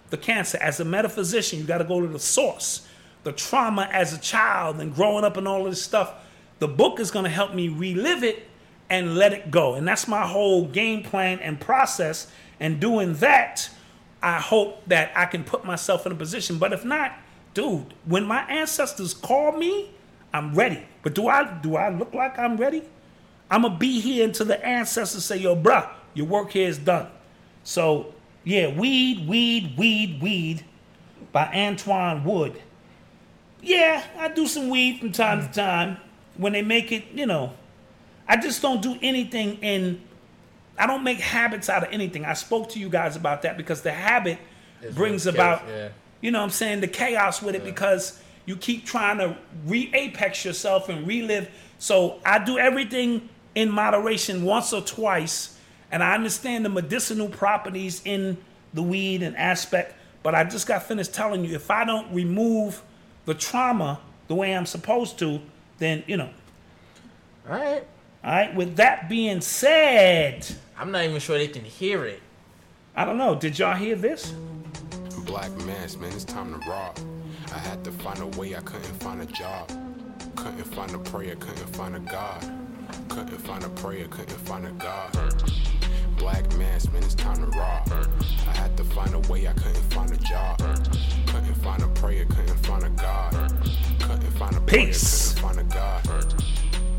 the cancer. As a metaphysician, you got to go to the source. The trauma as a child and growing up and all of this stuff. The book is going to help me relive it and let it go. And that's my whole game plan and process. And doing that, I hope that I can put myself in a position. But if not, dude, when my ancestors call me, I'm ready. But do I do I look like I'm ready? I'm gonna be here until the ancestors say, "Yo, bruh, your work here is done." So, yeah, weed, weed, weed, weed, by Antoine Wood. Yeah, I do some weed from time to time when they make it. You know, I just don't do anything in. I don't make habits out of anything. I spoke to you guys about that because the habit brings about yeah. you know what I'm saying, the chaos with it because you keep trying to re apex yourself and relive. So I do everything in moderation once or twice, and I understand the medicinal properties in the weed and aspect, but I just got finished telling you if I don't remove the trauma the way I'm supposed to, then you know. All right. All right, with that being said, I'm not even sure they can hear it. I don't know. Did y'all hear this? Black mass, man, it's time to rob. I had to find a way, I couldn't find a job. Couldn't find a prayer, couldn't find a God. Couldn't find a prayer, couldn't find a God. Black man, it's time to rob. I had to find a way, I couldn't find a job. Couldn't find a prayer, couldn't find a God. Couldn't find a prayer, Peace. couldn't find a God.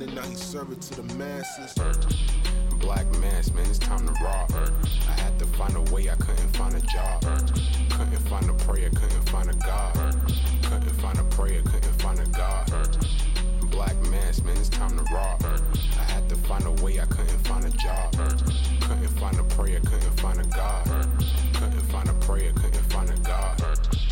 now he serve it to the masses. Black mass, man, it's time to rock. I had to find a way, I couldn't find a job. Couldn't find a prayer, couldn't find a God. Couldn't find a prayer, couldn't find a God. Black mass, man, it's time to rock. I had to find a way, I couldn't find a job. Couldn't find a prayer, couldn't find a God. Couldn't find a prayer, couldn't find a God.